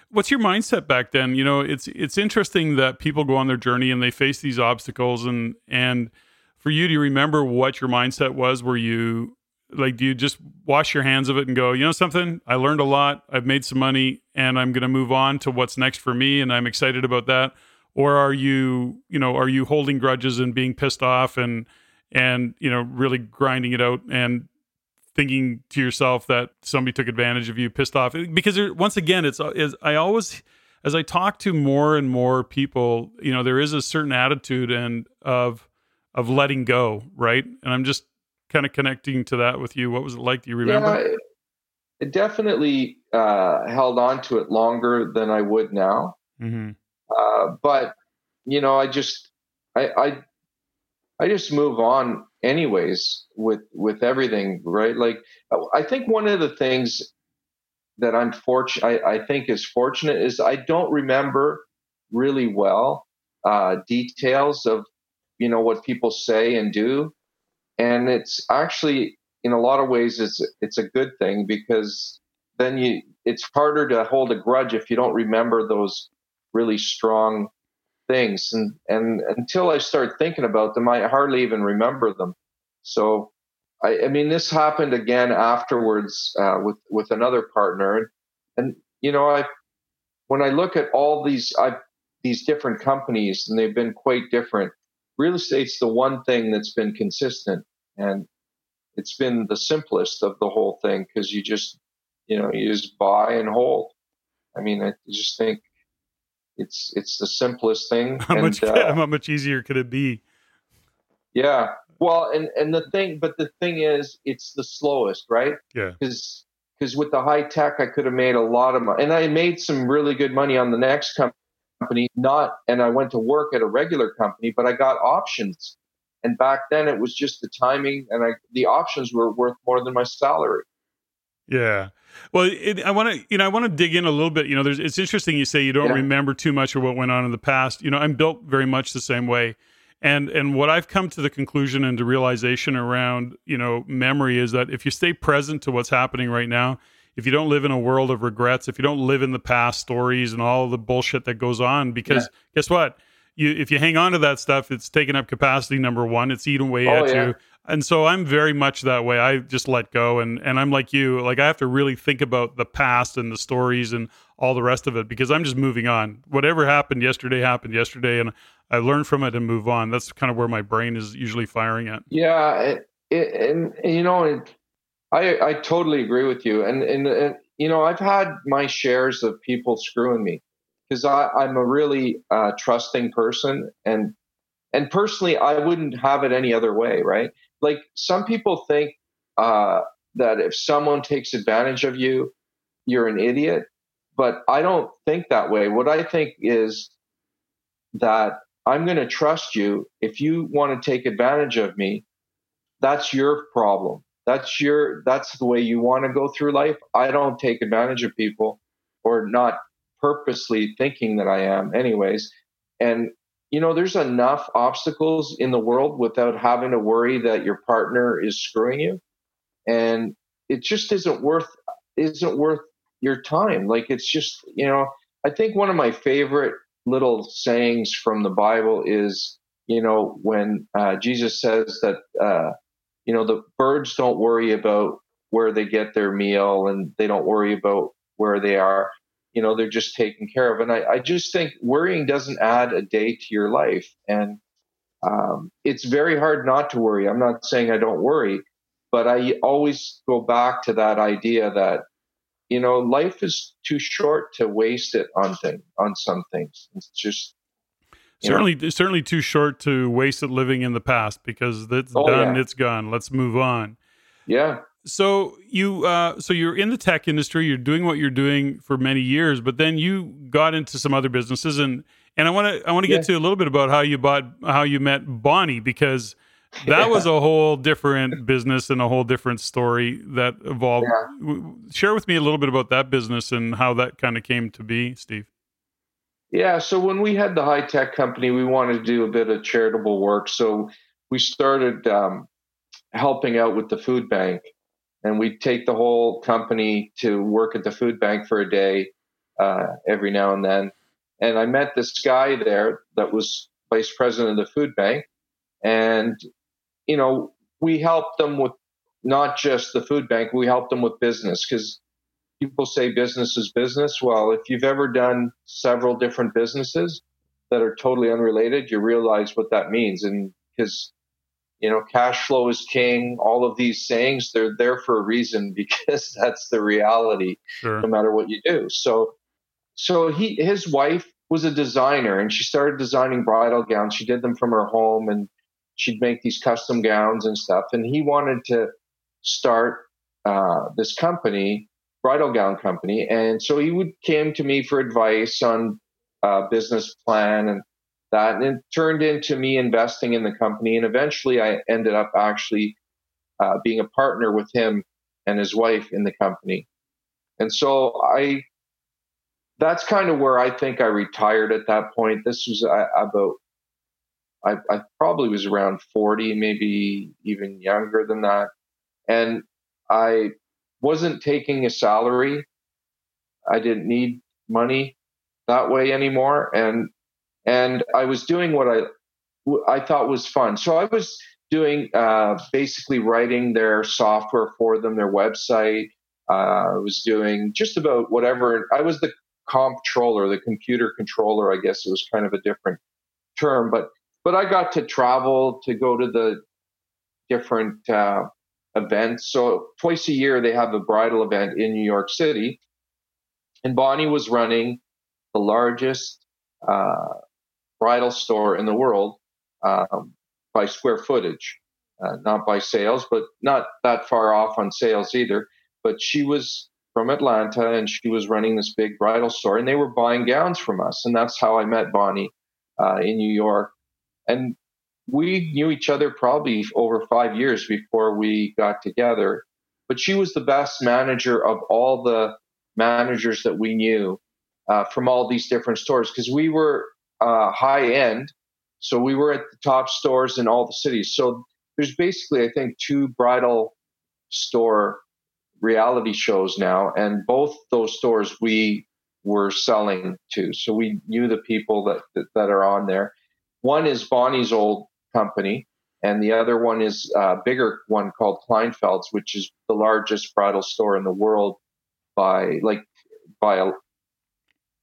Speaker 1: what's your mindset back then? You know, it's it's interesting that people go on their journey and they face these obstacles and and for you to remember what your mindset was, were you like do you just wash your hands of it and go, you know something? I learned a lot, I've made some money and I'm going to move on to what's next for me and I'm excited about that? Or are you, you know, are you holding grudges and being pissed off and and you know really grinding it out and thinking to yourself that somebody took advantage of you, pissed off. Because there, once again, it's is I always as I talk to more and more people, you know, there is a certain attitude and of of letting go, right? And I'm just kind of connecting to that with you. What was it like? Do you remember?
Speaker 2: Yeah, it definitely uh, held on to it longer than I would now. Mm-hmm. Uh, but you know, I just I, I I just move on anyways with with everything right? Like i think one of the things that i'm fortunate I, think is fortunate is i don't remember really well uh, details of you know what people say and do. And it's actually in a lot of ways it's it's a good thing because then you it's harder to hold a grudge if you don't remember those really strong things and and until i start thinking about them i hardly even remember them. So i, I mean this happened again afterwards uh, with with another partner and, and you know i when i look at all these i these different companies and they've been quite different real estate's the one thing that's been consistent and it's been the simplest of the whole thing because you just you know you just buy and hold. I mean i just think it's it's the simplest thing.
Speaker 1: How and, much uh, how much easier could it be?
Speaker 2: Yeah. Well, and and the thing, but the thing is, it's the slowest, right?
Speaker 1: Yeah.
Speaker 2: Because because with the high tech, I could have made a lot of money, and I made some really good money on the next company. Not, and I went to work at a regular company, but I got options. And back then, it was just the timing, and I the options were worth more than my salary.
Speaker 1: Yeah. Well, it, I want to, you know, I want to dig in a little bit. You know, there's, it's interesting you say you don't yeah. remember too much of what went on in the past. You know, I'm built very much the same way. And and what I've come to the conclusion and the realization around, you know, memory is that if you stay present to what's happening right now, if you don't live in a world of regrets, if you don't live in the past stories and all the bullshit that goes on, because yeah. guess what? You if you hang on to that stuff, it's taking up capacity. Number one, it's eating away oh, at yeah. you and so i'm very much that way. I just let go and and i'm like you like i have to really think about the past and the stories and all the rest of it because i'm just moving on. Whatever happened yesterday happened yesterday and i learn from it and move on. That's kind of where my brain is usually firing at.
Speaker 2: Yeah it, it, and, and, you know it, i i totally agree with you. And, and and you know i've had my shares of people screwing me because i'm a really uh, trusting person. And and personally i wouldn't have it any other way right like some people think uh, that if someone takes advantage of you, you're an idiot. But I don't think that way. What I think is that I'm going to trust you. If you want to take advantage of me, that's your problem. That's your that's the way you want to go through life. I don't take advantage of people or not purposely thinking that I am anyways. And you know, there's enough obstacles in the world without having to worry that your partner is screwing you. And it just isn't worth isn't worth your time. Like it's just, you know, I think one of my favorite little sayings from the Bible is, you know, when uh, Jesus says that, uh, you know, the birds don't worry about where they get their meal and they don't worry about where they are you know they're just taken care of. And i, I just think worrying doesn't add a day to your life. And um, it's very hard not to worry. I'm not saying i don't worry but i always go back to that idea that you know life is too short to waste it on thing on some things. It's just
Speaker 1: certainly know. certainly too short to waste it living in the past because it's oh, done yeah. it's gone. Let's move on.
Speaker 2: Yeah
Speaker 1: so you uh, so you're in the tech industry. You're doing what you're doing for many years, but then you got into some other businesses, and and I want to I want to get yeah. to a little bit about how you bought how you met Bonnie because that yeah. was a whole different business and a whole different story that evolved. Yeah. Share with me a little bit about that business and how that kind of came to be, Steve.
Speaker 2: Yeah, so when we had the high tech company, we wanted to do a bit of charitable work. So we started um, helping out with the food bank and we'd take the whole company to work at the food bank for a day uh, every now and then. And I met this guy there that was vice president of the food bank, and you know we helped them with not just the food bank, we helped them with business because people say business is business. Well, if you've ever done several different businesses that are totally unrelated, you realize what that means. And because you know, cash flow is king, all of these sayings, they're there for a reason because that's the reality sure. no matter what you do. So so he his wife was a designer and she started designing bridal gowns. She did them from her home and she'd make these custom gowns and stuff. And he wanted to start uh, this company, bridal gown company. And so he would came to me for advice on uh, business plan and that. And it turned into me investing in the company. And eventually I ended up actually uh, being a partner with him and his wife in the company. And so I, that's kind of where I think I retired at that point. This was uh, about, I, I probably was around 40, maybe even younger than that. And I wasn't taking a salary. I didn't need money that way anymore. And and I was doing what I I thought was fun. So I was doing uh, basically writing their software for them, their website. Uh, I was doing just about whatever. I was the comptroller, the computer controller. I guess it was kind of a different term, but but I got to travel to go to the different uh, events. So twice a year they have a bridal event in New York City, and Bonnie was running the largest uh, bridal store in the world um, by square footage, uh, not by sales, but not that far off on sales either. But she was from Atlanta and she was running this big bridal store, and they were buying gowns from us. And that's how I met Bonnie uh, in New York. And we knew each other probably over five years before we got together. but she was the best manager of all the managers that we knew uh, from all these different stores because we were uh, high end. So we were at the top stores in all the cities. So there's basically, I think, two bridal store reality shows now, and both those stores we were selling to. So we knew the people that, that, that are on there. One is Bonnie's old company, and the other one is a bigger one called Kleinfeld's, which is the largest bridal store in the world by like by a,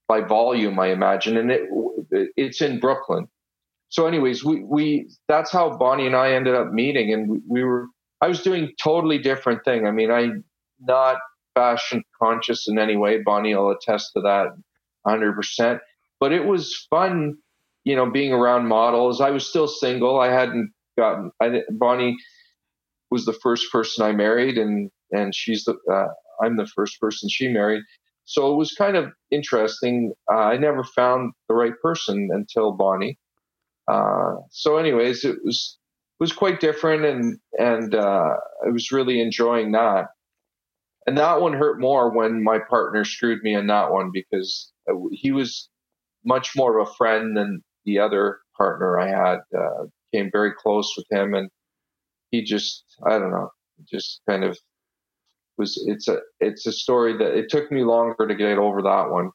Speaker 2: by volume, I imagine, and it it's in Brooklyn. So, anyways, we we that's how Bonnie and I ended up meeting, and we, we were I was doing totally different thing. I mean, I not fashion conscious in any way. Bonnie will attest to that 100%. But it was fun, you know, being around models. I was still single. I hadn't gotten, I, Bonnie was the first person I married, and, and she's the, uh, I'm the first person she married. So it was kind of interesting. Uh, I never found the right person until Bonnie. Uh, so, anyways, it was it was quite different, and and uh, I was really enjoying that. And that one hurt more when my partner screwed me in that one because uh, he was much more of a friend than the other partner I had. Uh, came very close with him, and he just I don't know, just kind of was. It's a it's a story that it took me longer to get over that one.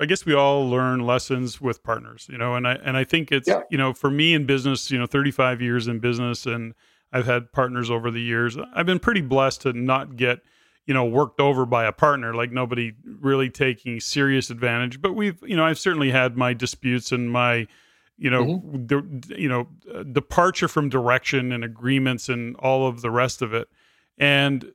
Speaker 1: I guess we all learn lessons with partners, you know, and I and I think it's yeah. you know for me in business, you know, 35 years in business, and I've had partners over the years. I've been pretty blessed to not get you know worked over by a partner like nobody really taking serious advantage but we've you know i've certainly had my disputes and my you know mm-hmm. the, you know departure from direction and agreements and all of the rest of it and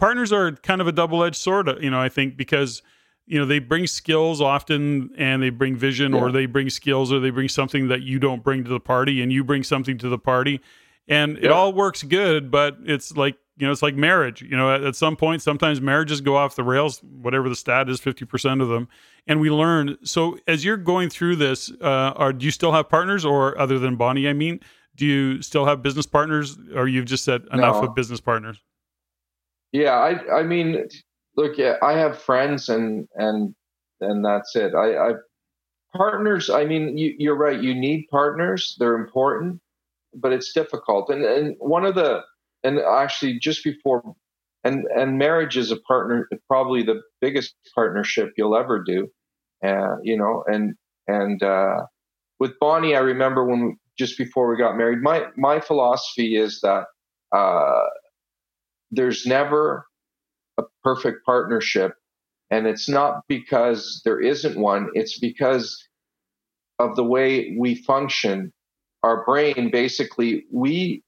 Speaker 1: partners are kind of a double-edged sword you know i think because you know they bring skills often and they bring vision yeah. or they bring skills or they bring something that you don't bring to the party and you bring something to the party and yeah. it all works good but it's like you know, it's like marriage. You know, at, at, some point, sometimes marriages go off the rails, whatever the stat is, 50% of them. And we learn. So as you're going through this, uh, are, do you still have partners or other than Bonnie, I mean, do you still have business partners or you've just said enough no. of business partners?
Speaker 2: Yeah. I, I mean, look, I have friends and, and, and that's it. I, I partners, I mean, you, you're right. You need partners. They're important, but it's difficult. And, and one of the, and actually just before and and marriage is a partner probably the biggest partnership you'll ever do uh, you know and and uh, with bonnie i remember when just before we got married my my philosophy is that uh, there's never a perfect partnership and it's not because there isn't one it's because of the way we function our brain basically we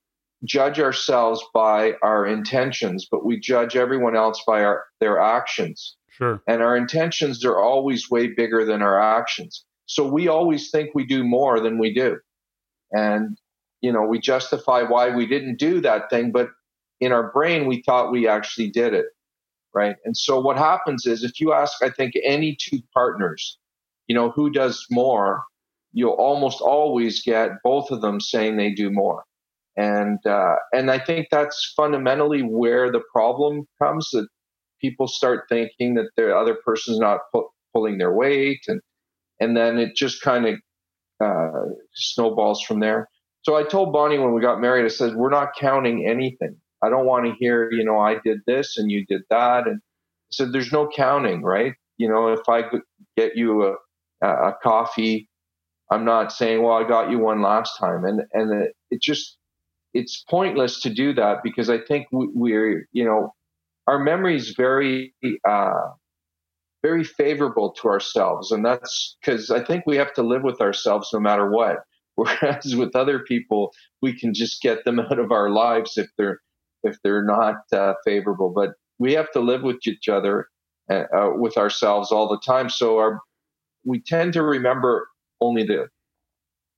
Speaker 2: judge ourselves by our intentions, but we judge everyone else by our their actions.
Speaker 1: Sure.
Speaker 2: And our intentions are always way bigger than our actions. So we always think we do more than we do. And you know, we justify why we didn't do that thing, but in our brain we thought we actually did it. Right? And so what happens is if you ask I think any two partners, you know, who does more, you'll almost always get both of them saying they do more and uh, and I think that's fundamentally where the problem comes that people start thinking that the other person's not pu- pulling their weight, and and then it just kind of uh, snowballs from there. So I told Bonnie when we got married, I said we're not counting anything. I don't want to hear, you know, I did this and you did that, and said there's no counting, right? You know, if I get you a, a coffee, I'm not saying, well, I got you one last time, and and it, it just it's pointless to do that because I think we, are you know, our memory is very, uh, very favorable to ourselves. And that's because I think we have to live with ourselves no matter what. Whereas with other people, we can just get them out of our lives if they're, if they're not uh, favorable. But we have to live with each other, uh, uh with ourselves all the time. So our, we tend to remember only the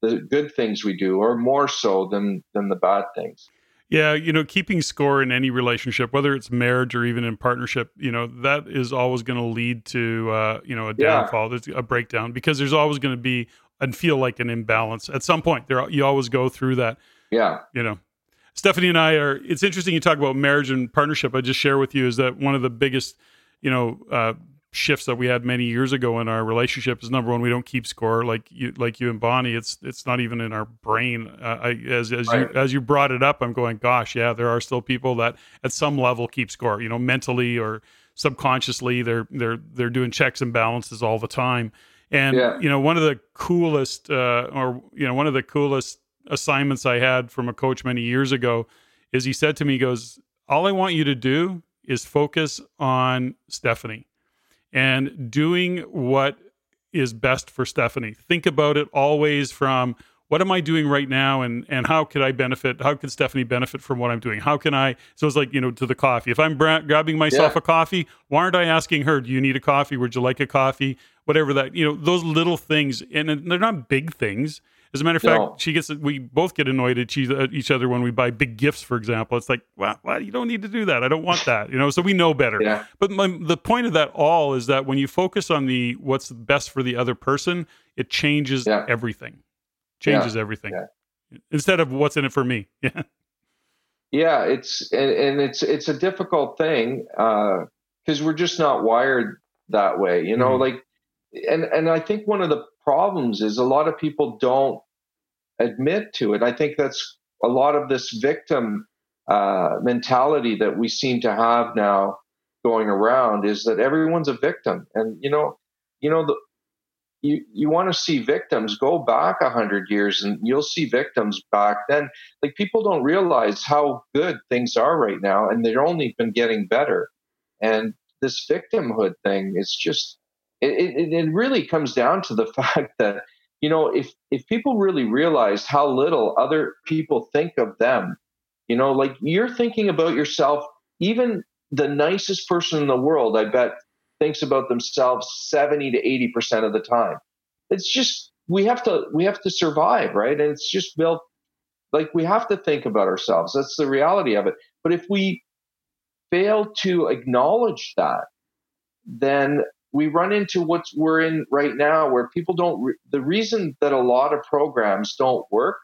Speaker 2: the good things we do, or more so than than the bad things.
Speaker 1: Yeah, you know, keeping score in any relationship, whether it's marriage or even in partnership, you know, that is always going to lead to uh, you know a downfall, yeah. a breakdown, because there's always going to be and feel like an imbalance at some point. There, you always go through that.
Speaker 2: Yeah,
Speaker 1: you know. Stephanie and I are. It's interesting you talk about marriage and partnership. I just share with you is that one of the biggest, you know, uh, shifts that we had many years ago in our relationship is number one we don't keep score like you like you and Bonnie it's it's not even in our brain uh, I, as as right. you as you brought it up I'm going gosh yeah there are still people that at some level keep score you know mentally or subconsciously they're they're they're doing checks and balances all the time and yeah. you know one of the coolest uh, or you know one of the coolest assignments I had from a coach many years ago is he said to me he goes all I want you to do is focus on Stephanie and doing what is best for Stephanie. Think about it always from what am I doing right now and and how could I benefit? How can Stephanie benefit from what I'm doing? How can I? So it's like you know to the coffee. If I'm bra- grabbing myself yeah. a coffee, why aren't I asking her? Do you need a coffee? Would you like a coffee? Whatever that you know those little things, and they're not big things. As a matter of fact, she gets we both get annoyed at each other when we buy big gifts, for example. It's like, well, well, you don't need to do that. I don't want that, you know. So we know better. Yeah. But my, the point of that all is that when you focus on the what's best for the other person, it changes yeah. everything. Changes yeah. everything. Instead of what's in it for me. Yeah.
Speaker 2: Yeah, it's and, and it's it's a difficult thing because uh, we're just not wired that way, you know. Mm-hmm. Like, and and I think one of the problems is a lot of people don't admit to it. I think that's a lot of this victim uh, mentality that we seem to have now going around is that everyone's a victim, and you know, you know the. You, you want to see victims go back a hundred years and you'll see victims back then. Like people don't realize how good things are right now and they're only been getting better. And this victimhood thing is just it, it, it really comes down to the fact that you know if if people really realized how little other people think of them you know like you're thinking about yourself even the nicest person in the world i bet thinks about themselves 70 to 80 percent of the time. It's just we have to we have to survive right? And it's just built like we have to think about ourselves. That's the reality of it. But if we fail to acknowledge that then we run into what we're in right now where people don't re- the reason that a lot of programs don't work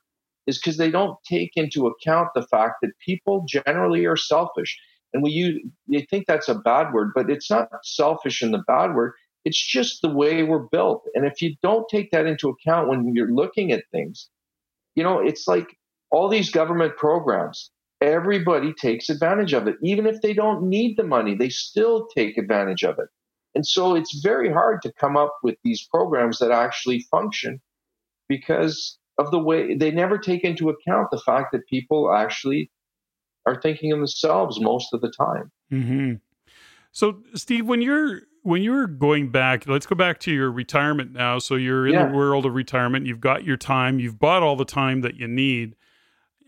Speaker 2: is because they don't take into account the fact that people generally are selfish. And we use you think that's a bad word but it's not selfish in the bad word. It's just the way we're built. And if you don't take that into account when you're looking at things you know it's like all these government programs everybody takes advantage of it. Even if they don't need the money they still take advantage of it and so it's very hard to come up with these programs that actually function because of the way they never take into account the fact that people actually are thinking of themselves most of the time.
Speaker 1: Mm-hmm. So, Steve, when you're when you're going back, let's go back to your retirement now. So you're in yeah. the world of retirement. You've got your time. You've bought all the time that you need.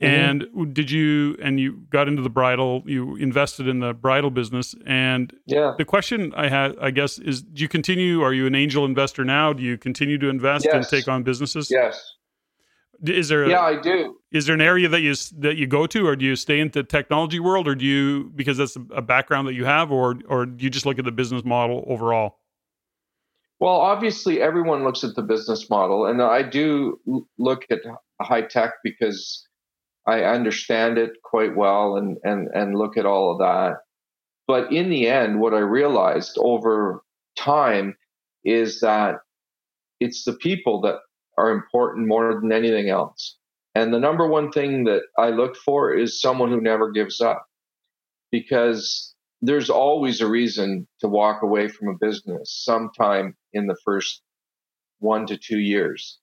Speaker 1: Mm-hmm. And did you and you got into the bridal? You invested in the bridal business, and
Speaker 2: yeah.
Speaker 1: The question I had, I guess, is: Do you continue? Are you an angel investor now? Do you continue to invest yes. and take on businesses?
Speaker 2: Yes.
Speaker 1: Is there? A,
Speaker 2: yeah, I do.
Speaker 1: Is there an area that you that you go to, or do you stay in the technology world, or do you because that's a background that you have, or or do you just look at the business model overall?
Speaker 2: Well, obviously, everyone looks at the business model, and I do look at high tech because I understand it quite well and and and look at all of that. But in the end, what I realized over time is that it's the people that are important more than anything else. And the number one thing that I look for is someone who never gives up. Because there's always a reason to walk away from a business sometime in the first one to two years.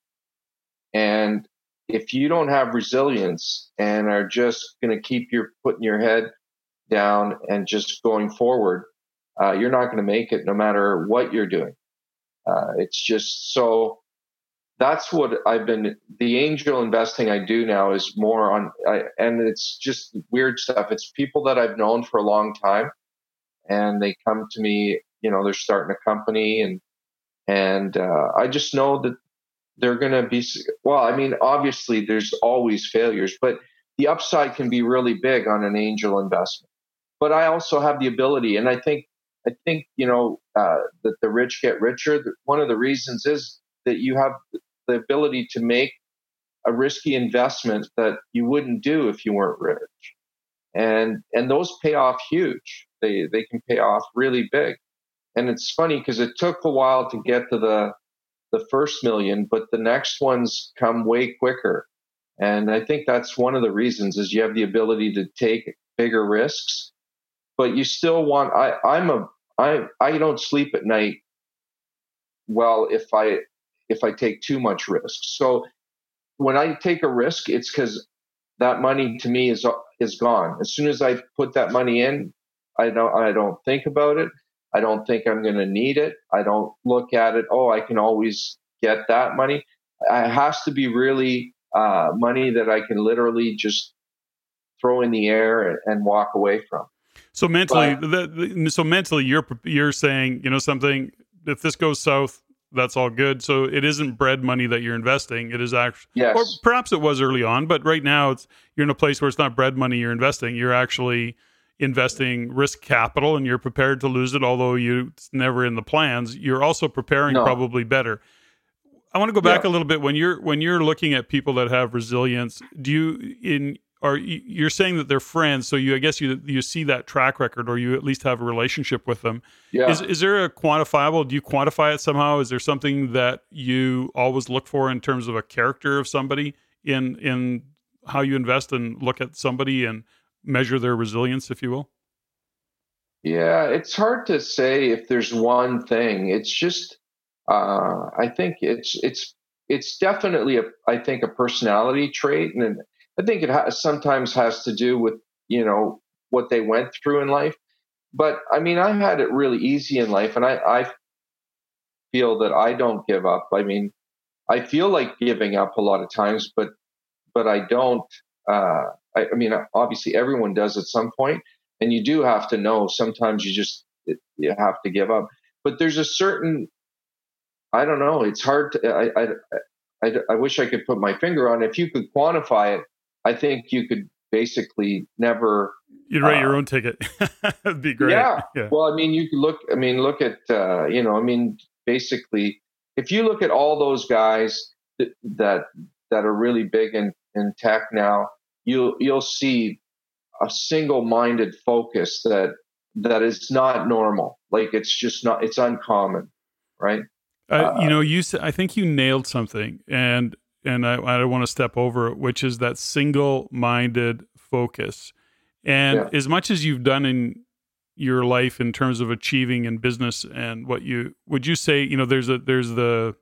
Speaker 2: And if you don't have resilience and are just going to keep your putting your head down and just going forward, uh, you're not going to make it no matter what you're doing. Uh, it's just so that's what I've been. The angel investing I do now is more on, I, and it's just weird stuff. It's people that I've known for a long time, and they come to me. You know, they're starting a company, and and uh, I just know that they're going to be well i mean obviously there's always failures but the upside can be really big on an angel investment but i also have the ability and i think i think you know uh, that the rich get richer one of the reasons is that you have the ability to make a risky investment that you wouldn't do if you weren't rich. And and those pay off huge. They they can pay off really big. And it's funny because it took a while to get to the the first million, but the next ones come way quicker. And I think that's one of the reasons is you have the ability to take bigger risks, but you still want I, I'm a I I don't sleep at night well if I if I take too much risk. So when I take a risk, it's because that money to me is is gone. As soon as I put that money in, I don't I don't think about it. I don't think I'm going to need it. I don't look at it. Oh, I can always get that money. It has to be really uh, money that I can literally just throw in the air and, and walk away from.
Speaker 1: So mentally, but, the, the, so mentally, you're you're saying, you know, something. If this goes south, that's all good. So it isn't bread money that you're investing. It is actually,
Speaker 2: yes.
Speaker 1: or perhaps it was early on, but right now it's you're in a place where it's not bread money you're investing. You're actually investing risk capital, and you're prepared to lose it. Although you it's never in the plans, you're also preparing no. probably better. I want to go back yeah. a little bit when you're when you're looking at people that have resilience. Do you in are you're saying that they're friends, so you I guess you you see that track record, or you at least have a relationship with them.
Speaker 2: Yeah.
Speaker 1: Is is there a quantifiable? Do you quantify it somehow? Is there something that you always look for in terms of a character of somebody in in how you invest and look at somebody and measure their resilience, if you will?
Speaker 2: Yeah, it's hard to say if there's one thing. It's just uh, I think it's it's it's definitely a I think a personality trait, and I think it sometimes has to do with you know what they went through in life. But I mean, I had it really easy in life, and I, I feel that I don't give up. I mean, I feel like giving up a lot of times, but but I don't. Uh, I, I mean, obviously, everyone does at some point, and you do have to know. Sometimes you just you have to give up. But there's a certain I don't know. It's hard to. I, I, I, I wish I could put my finger on. It. If you could quantify it, I think you could basically never.
Speaker 1: You'd write uh, your own ticket. That'd be great.
Speaker 2: Yeah. yeah. Well, I mean, you could look. I mean, look at. Uh, you know, I mean, basically, if you look at all those guys that that, that are really big in in tech now, you'll you'll see a single-minded focus that that is not normal. Like it's just not. It's uncommon, right?
Speaker 1: Uh, you know, you I think you nailed something, and and I, I don't want to step over it, which is that single-minded focus. And yeah. as much as you've done in your life in terms of achieving in business and what you would you say, you know, there's a there's the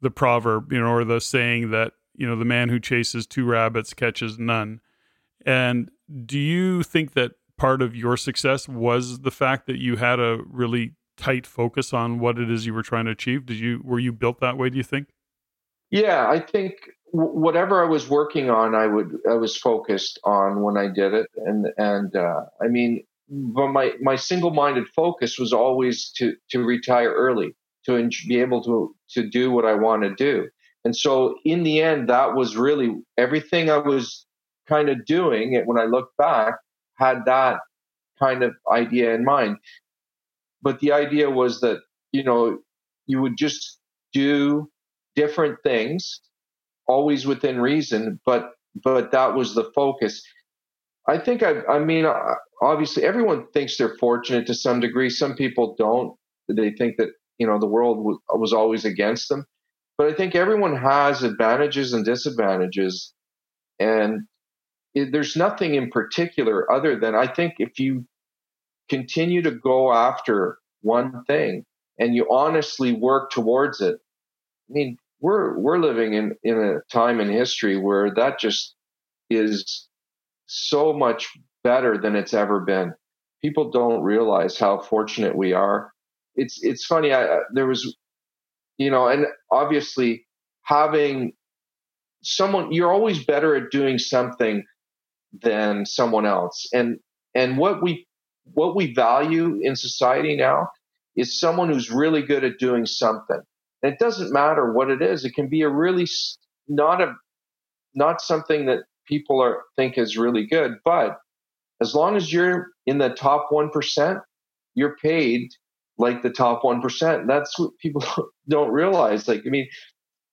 Speaker 1: the proverb, you know, or the saying that you know the man who chases two rabbits catches none. And do you think that part of your success was the fact that you had a really tight focus on what it is you were trying to achieve? Did you were you built that way? Do you think?
Speaker 2: Yeah, I think whatever I was working on, I would I was focused on when I did it, and and uh, I mean, but my my single minded focus was always to to retire early, to be able to to do what I want to do, and so in the end, that was really everything I was kind of doing. When I look back, had that kind of idea in mind. But the idea was that you know you would just do different things always within reason but but that was the focus. I think i i mean uh, obviously everyone thinks they're fortunate to some degree. Some people don't. They think that you know the world was always against them but i think everyone has advantages and disadvantages and it, there's nothing in particular other than i think if you continue to go after one thing and you honestly work towards it. I mean, we're we're living in in a time in history where that just is so much better than it's ever been. People don't realize how fortunate we are. It's it's funny. I, there was, you know, and obviously having someone you're always better at doing something than someone else. And and what we what we value in society now is someone who's really good at doing something. And it doesn't matter what it is. It can be a really not a not something that people are think is really good, but as long as you're in the top 1%, you're paid like the top 1%. That's what people don't realize. Like, I mean,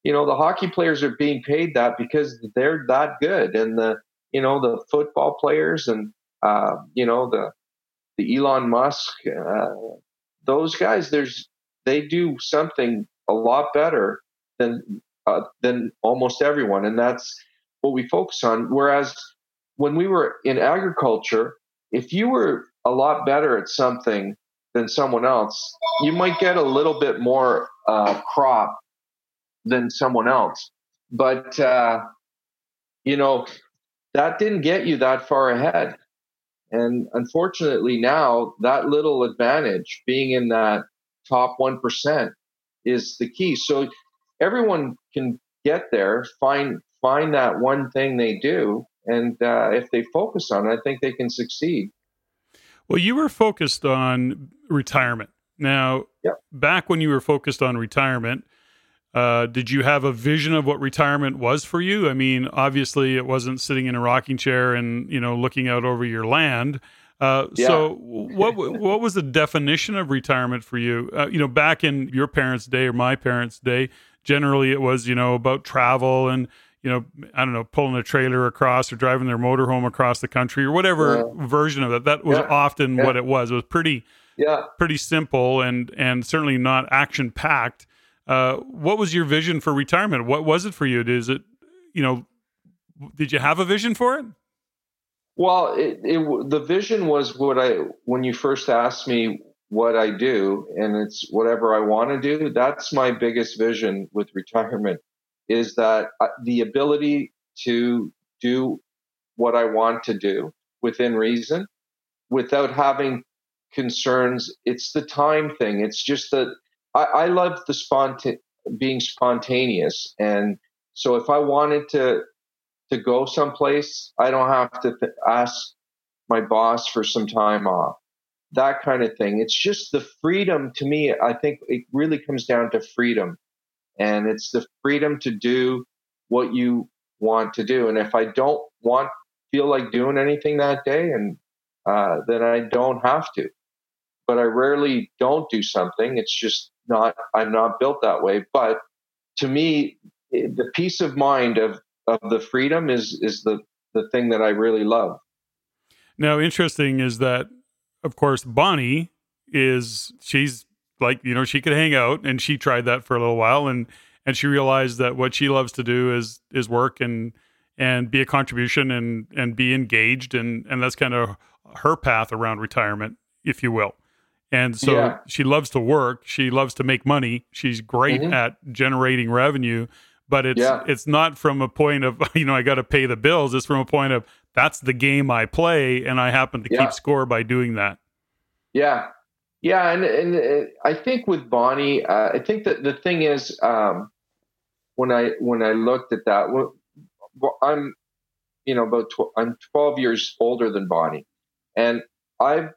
Speaker 2: you know, the hockey players are being paid that because they're that good, and the you know the football players and uh, you know the the Elon Musk, uh, those guys. There's they do something a lot better than uh, than almost everyone, and that's what we focus on. Whereas when we were in agriculture, if you were a lot better at something than someone else, you might get a little bit more uh, crop than someone else. But uh, you know that didn't get you that far ahead. And unfortunately, now that little advantage, being in that top 1%, is the key. So everyone can get there, find find that one thing they do, and uh, if they focus on it, I think they can succeed.
Speaker 1: Well, you were focused on retirement. Now,
Speaker 2: yep.
Speaker 1: back when you were focused on retirement, uh, did you have a vision of what retirement was for you? I mean, obviously, it wasn't sitting in a rocking chair and you know looking out over your land. Uh, yeah. So, what what was the definition of retirement for you? Uh, you know, back in your parents' day or my parents' day, generally it was you know about travel and you know I don't know pulling a trailer across or driving their motorhome across the country or whatever yeah. version of it. That was yeah. often what it was. It was pretty
Speaker 2: yeah
Speaker 1: pretty simple and and certainly not action packed. Uh, what was your vision for retirement? What was it for you? Is it, you know, did you have a vision for it?
Speaker 2: Well, it, it, the vision was what I when you first asked me what I do, and it's whatever I want to do. That's my biggest vision with retirement is that the ability to do what I want to do within reason, without having concerns. It's the time thing. It's just that I, I love the sponta- being spontaneous, and so if I wanted to to go someplace, I don't have to th- ask my boss for some time off. That kind of thing. It's just the freedom to me. I think it really comes down to freedom, and it's the freedom to do what you want to do. And if I don't want feel like doing anything that day, and uh, then I don't have to. But I rarely don't do something. It's just not I'm not built that way. But to me, the peace of mind of of the freedom is is the the thing that I really love.
Speaker 1: Now, interesting is that, of course, Bonnie is she's like you know she could hang out, and she tried that for a little while, and and she realized that what she loves to do is is work and and be a contribution and and be engaged, and and that's kind of her path around retirement, if you will. And so yeah. she loves to work. She loves to make money. She's great mm-hmm. at generating revenue, but it's yeah. it's not from a point of you know I got to pay the bills. It's from a point of that's the game I play, and I happen to yeah. keep score by doing that.
Speaker 2: Yeah, yeah, and and I think with Bonnie, uh, I think that the thing is um, when I when I looked at that, well, I'm you know about tw- I'm 12 years older than Bonnie, and I've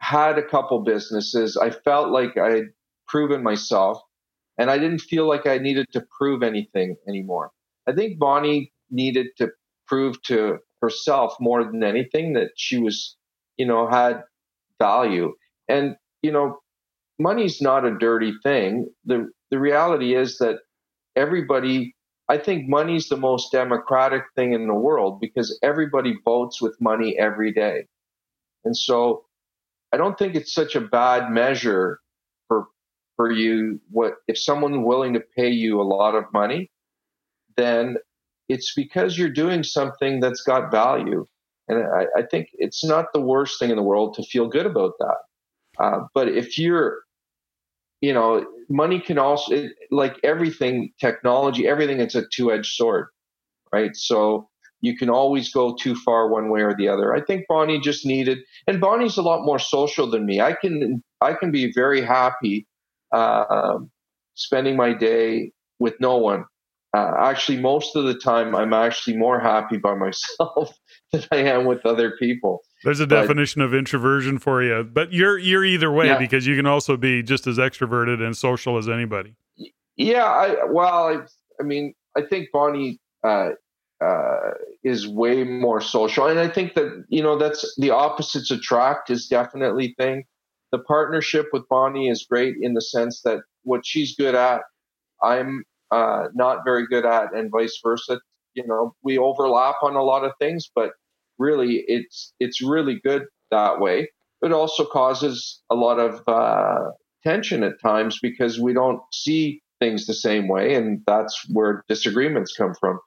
Speaker 2: had a couple businesses. I felt like I had proven myself and I didn't feel like I needed to prove anything anymore. I think Bonnie needed to prove to herself more than anything that she was, you know, had value. And, you know, money's not a dirty thing. The the reality is that everybody I think money's the most democratic thing in the world because everybody votes with money every day. And so I don't think it's such a bad measure for for you. What if someone's willing to pay you a lot of money, then it's because you're doing something that's got value. And I, I think it's not the worst thing in the world to feel good about that. Uh, but if you're, you know, money can also, it, like everything, technology, everything, it's a two edged sword, right? So you can always go too far one way or the other. I think Bonnie just needed, and Bonnie's a lot more social than me. I can I can be very happy uh, spending my day with no one. Uh, actually, most of the time, I'm actually more happy by myself than I am with other people.
Speaker 1: There's a but, definition of introversion for you, but you're you're either way yeah. because you can also be just as extroverted and social as anybody.
Speaker 2: Yeah, I well, I, I mean, I think Bonnie uh, uh, is way more social. And I think that, you know, that's the opposites attract is definitely thing. The partnership with Bonnie is great in the sense that what she's good at, I'm uh, not very good at, and vice versa. You know, we overlap on a lot of things, but really, it's it's really good that way. It also causes a lot of uh, tension at times because we don't see things the same way, and that's where disagreements come from.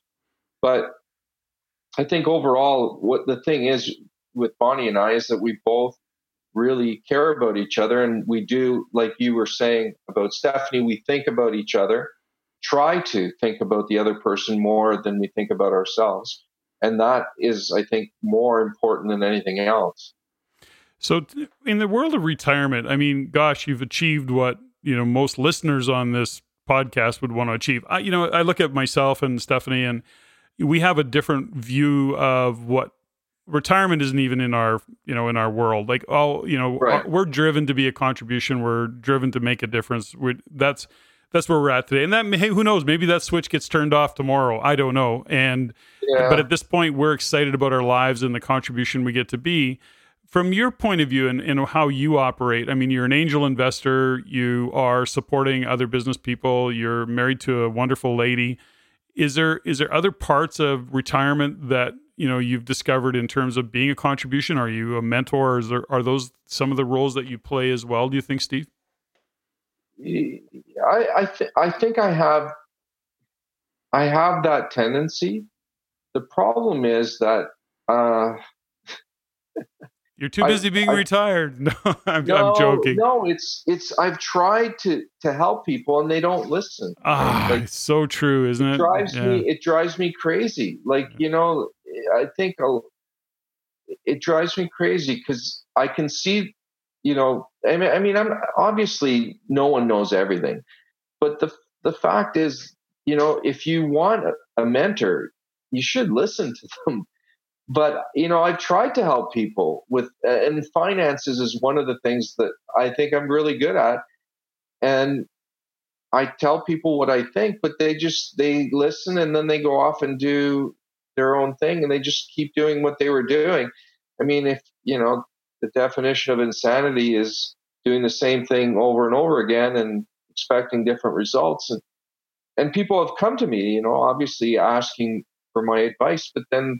Speaker 2: But I think overall, what the thing is with Bonnie and I is that we both really care about each other, and we do, like you were saying about Stephanie, we think about each other, try to think about the other person more than we think about ourselves, and that is, I think, more important than anything else.
Speaker 1: So, in the world of retirement, I mean, gosh, you've achieved what you know most listeners on this podcast would want to achieve. I, you know, I look at myself and Stephanie, and we have a different view of what retirement isn't even in our you know in our world like oh you know right. we're driven to be a contribution we're driven to make a difference we that's that's where we're at today. And that hey who knows? Maybe that switch gets turned off tomorrow. I don't know. And yeah. but at this point we're excited about our lives and the contribution we get to be. From your point of view and, and how you operate i mean you're an angel investor. You are supporting other business people. You're married to a wonderful lady. Is there is there other parts of retirement that you know you've discovered in terms of being a contribution? Are you a mentor? Is there are those some of the roles that you play as well do you think steve
Speaker 2: i i, th- I think i have i have that tendency the problem is that uh
Speaker 1: You're too busy I, being I, retired. No, I'm,
Speaker 2: no,
Speaker 1: I'm, joking.
Speaker 2: No, it's it's. I've tried to to help people and they don't listen.
Speaker 1: Ah, like, it's so true, isn't it?
Speaker 2: It drives yeah. me. It drives me crazy. Like you know, I think I'll, it drives me crazy because I can see. You know, I mean, I mean, I'm obviously no one knows everything, but the the fact is, you know, if you want a, mentor, you should listen to them. But you know i've tried to help people with uh, and finances is one of the things that i think i'm really good at. And i tell people what i think but they just they listen and then they go off and do their own thing and they just keep doing what they were doing. I mean if you know the definition of insanity is doing the same thing over and over again and expecting different results and and people have come to me you know obviously asking for my advice but then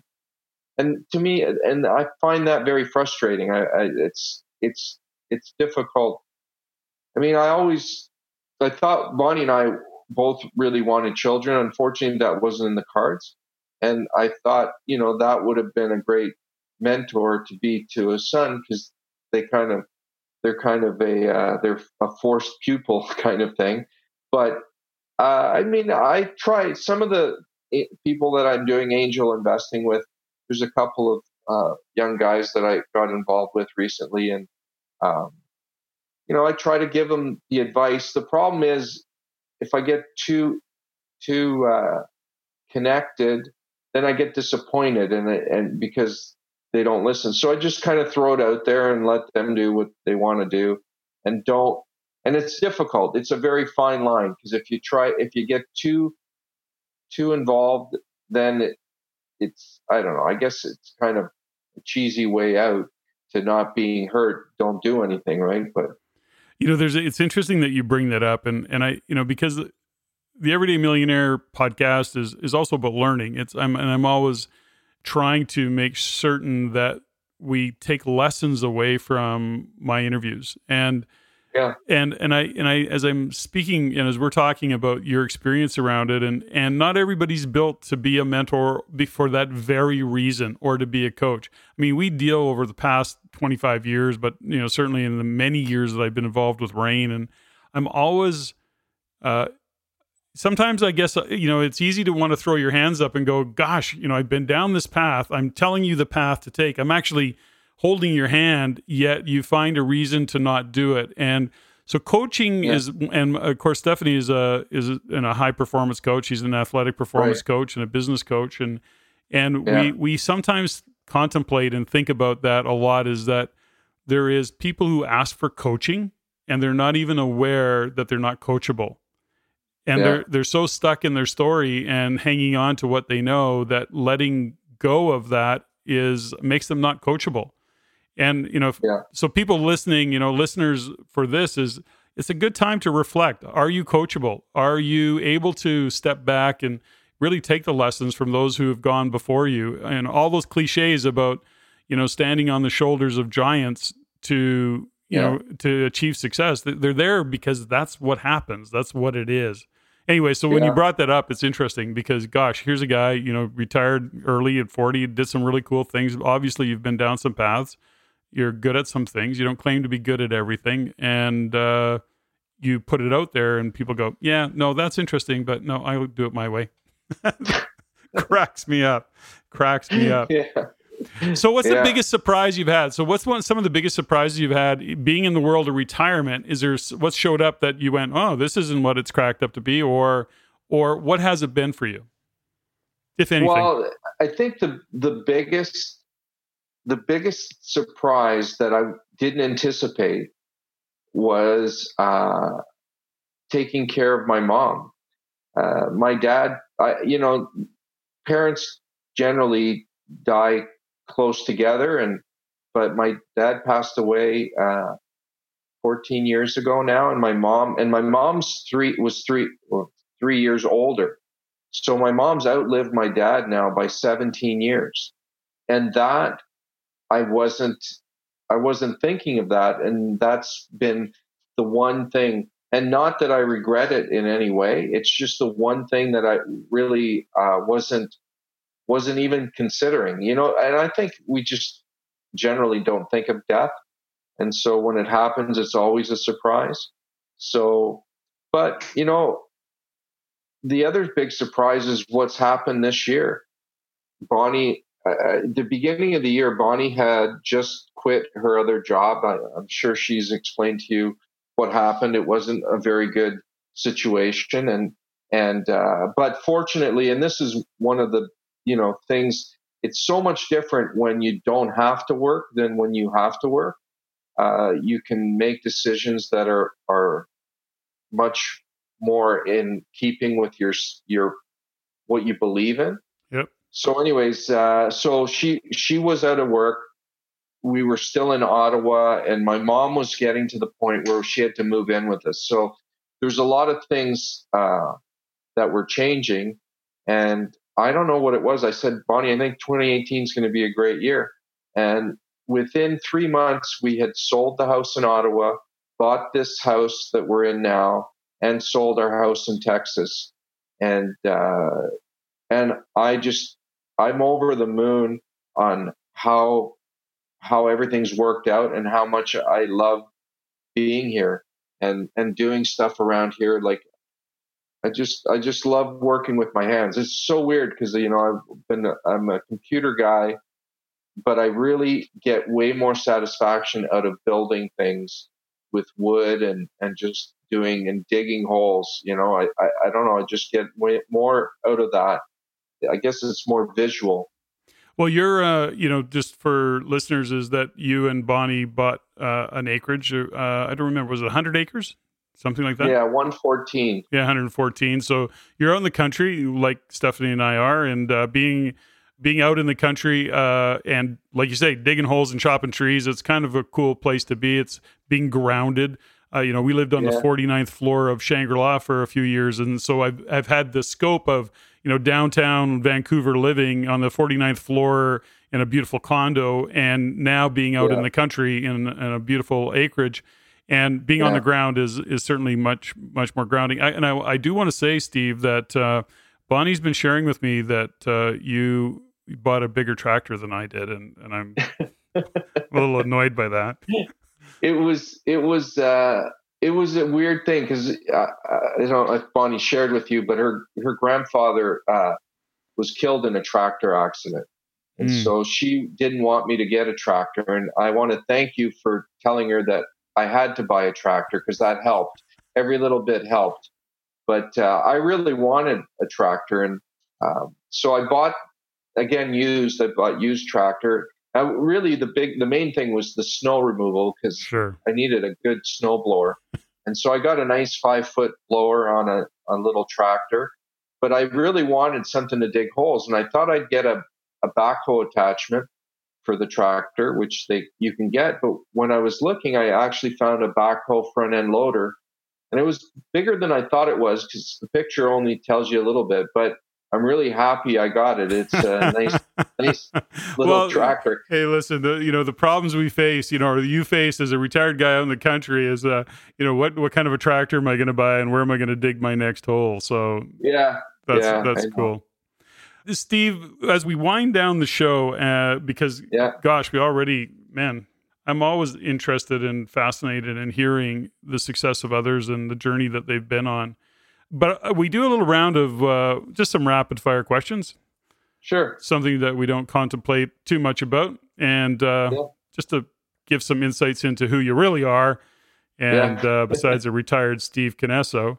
Speaker 2: and to me, and I find that very frustrating. I, I, it's it's it's difficult. I mean, I always I thought Bonnie and I both really wanted children. Unfortunately, that wasn't in the cards, and I thought you know that would have been a great mentor to be to a son because they kind of they're kind of a uh, they're a forced pupil kind of thing. But uh, I mean, I try some of the eh, people that I'm doing angel investing with there's a couple of uh, young guys that I got involved with recently, and um, you know, I try to give them the advice. The problem is, if I get too too uh, connected, then I get disappointed, and and because they don't listen. So I just kind of throw it out there and let them do what they want to do, and don't. And it's difficult. It's a very fine line because if you try, if you get too too involved, then it, it's I don't know. I guess it's kind of a cheesy way out to not being hurt. Don't do anything, right? But
Speaker 1: you know, there's it's interesting that you bring that up, and and I you know because the Everyday Millionaire podcast is is also about learning. It's I'm and I'm always trying to make certain that we take lessons away from my interviews. And
Speaker 2: yeah.
Speaker 1: and and i and i as i'm speaking and as we're talking about your experience around it and and not everybody's built to be a mentor for that very reason or to be a coach. I mean we deal over the past 25 years but you know certainly in the many years that i've been involved with REIN and i'm always uh sometimes i guess uh, you know it's easy to want to throw your hands up and go gosh you know i've been down this path i'm telling you the path to take i'm actually holding your hand, yet you find a reason to not do it. And so coaching yeah. is, and of course Stephanie is a is in a high performance coach. She's an athletic performance right. coach and a business coach, and and yeah. we we sometimes contemplate and think about that a lot. Is that there is people who ask for coaching and they're not even aware that they're not coachable and yeah. they're they're so stuck in their story and hanging on to what they know that letting go of that is makes them not coachable and you know, yeah. so people listening, you know, listeners for this is it's a good time to reflect. Are you coachable? Are you able to step back and really take the lessons from those who have gone before you and all those cliches about, you know, standing on the shoulders of giants to, you yeah. know, to achieve success. They're there because that's what happens. That's what it is. Anyway, so when yeah. you brought that up, it's interesting because, gosh, here's a guy, you know, retired early at 40, did some really cool things. Obviously, you've been down some paths. You're good at some things. You don't claim to be good at everything. And, uh, you put it out there and people go, yeah, no, that's interesting, but no, I would do it my way. Cracks me up. Cracks me up. Yeah. So, what's yeah. the biggest surprise you've had? So, what's one some of the biggest surprises you've had being in the world of retirement? Is there what showed up that you went, oh, this isn't what it's cracked up to be, or or what has it been for you, if anything?
Speaker 2: Well, I think the the biggest the biggest surprise that I didn't anticipate was uh, taking care of my mom. Uh, my dad, I, you know, parents generally die close together, and but my dad passed away uh, 14 years ago now, and my mom and my mom's three was three well, three years older, so my mom's outlived my dad now by 17 years, and that I wasn't I wasn't thinking of that. And that's been the one thing. And not that I regret it in any way. It's just the one thing that I really uh, wasn't wasn't even considering. You know, and I think we just generally don't think of death. And so when it happens, it's always a surprise. So, but you know, the other big surprise is what's happened this year. Bonnie uh, the beginning of the year, Bonnie had just quit her other job. I, am sure she's explained to you what happened. It wasn't a very good situation, and and uh, but fortunately, and this is one of the you know things. It's so much different when you don't have to work than when you have to work. Uh, you can make decisions that are are much more in keeping with your your what you believe in.
Speaker 1: Yep
Speaker 2: so anyways uh, so she she was out of work we were still in ottawa and my mom was getting to the point where she had to move in with us so there's a lot of things uh, that were changing and i don't know what it was. I said bonnie i think 2018 is going to be a great year. And within three months we had sold the house in ottawa bought this house that we're in now and sold our house in texas. And uh, and i just I'm over the moon on how how everything's worked out and how much I love being here and and doing stuff around here like I just I just love working with my hands. It's so weird because you know I've been I'm a computer guy, but I really get way more satisfaction out of building things with wood and and just doing and digging holes. You know I I, I don't know I just get way more out of that I guess it's more visual.
Speaker 1: Well, you're, uh, you know, just for listeners, is that you and Bonnie bought uh, an acreage? Uh, I don't remember. Was it 100 acres? Something like that?
Speaker 2: Yeah, 114.
Speaker 1: Yeah, 114. So you're out in the country, like Stephanie and I are, and uh, being being out in the country uh, and, like you say, digging holes and chopping trees. It's kind of a cool place to be. It's being grounded. Uh, you know, we lived on yeah. the 49th floor of Shangri La for a few years, and so I've I've had the scope of you know, downtown Vancouver living on the 49th floor in a beautiful condo and now being out yeah. in the country in, in, a beautiful acreage and being yeah. on the ground is is certainly much much more grounding. I, and I, I do want to say, Steve, that uh, Bonnie's been sharing with me that uh, you bought a bigger tractor than I did, and and I'm a little annoyed by that.
Speaker 2: It was it was uh, it was a weird thing because uh, uh, I don't know if Bonnie shared with you, but her her grandfather uh, was killed in a tractor accident, and mm. so she didn't want me to get a tractor. And I want to thank you for telling her that I had to buy a tractor because that helped. Every little bit helped, but uh, I really wanted a tractor, and um, so I bought again used. I bought used tractor. Now, really, the big, the main thing was the snow removal because
Speaker 1: sure.
Speaker 2: I needed a good snow blower, and so I got a nice five foot blower on a, a little tractor. But I really wanted something to dig holes, and I thought I'd get a, a backhoe attachment for the tractor, which they you can get. But when I was looking, I actually found a backhoe front end loader and it was bigger than I thought it was because the picture only tells you a little bit. But I'm really happy I got it. It's a nice, nice little well, tractor.
Speaker 1: Hey, listen, the, you know the problems we face, you know, or you face as a retired guy out in the country is, uh, you know, what what kind of a tractor am I going to buy, and where am I going to dig my next hole? So
Speaker 2: yeah,
Speaker 1: that's
Speaker 2: yeah,
Speaker 1: that's cool. Steve, as we wind down the show, uh, because
Speaker 2: yeah.
Speaker 1: gosh, we already man, I'm always interested and fascinated in hearing the success of others and the journey that they've been on. But uh, we do a little round of uh, just some rapid fire questions.
Speaker 2: Sure.
Speaker 1: Something that we don't contemplate too much about. And uh, yeah. just to give some insights into who you really are. And yeah. uh, besides a retired Steve Canesso.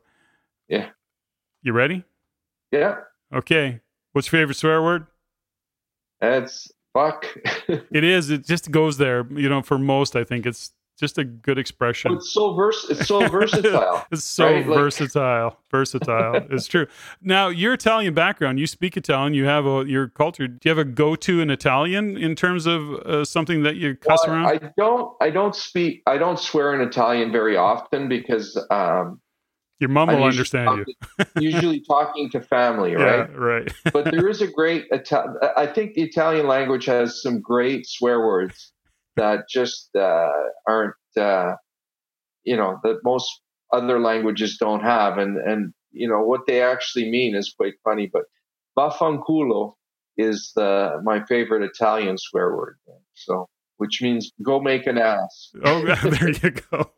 Speaker 2: Yeah.
Speaker 1: You ready?
Speaker 2: Yeah.
Speaker 1: Okay. What's your favorite swear word?
Speaker 2: It's fuck.
Speaker 1: it is. It just goes there. You know, for most, I think it's just a good expression.
Speaker 2: it's so vers- It's so versatile.
Speaker 1: it's so right? versatile. Like... versatile. It's true. Now, your Italian background, you speak Italian. You have a your culture. Do you have a go to in Italian in terms of uh, something that you cuss well, around?
Speaker 2: I don't. I don't speak. I don't swear in Italian very often because. Um,
Speaker 1: your mom will understand
Speaker 2: talking, you. usually talking to family, right?
Speaker 1: Yeah, right.
Speaker 2: but there is a great. I think the Italian language has some great swear words that just uh, aren't uh, you know that most other languages don't have and and you know what they actually mean is quite funny but vaffanculo is the my favorite italian swear word so which means go make an ass
Speaker 1: oh there you go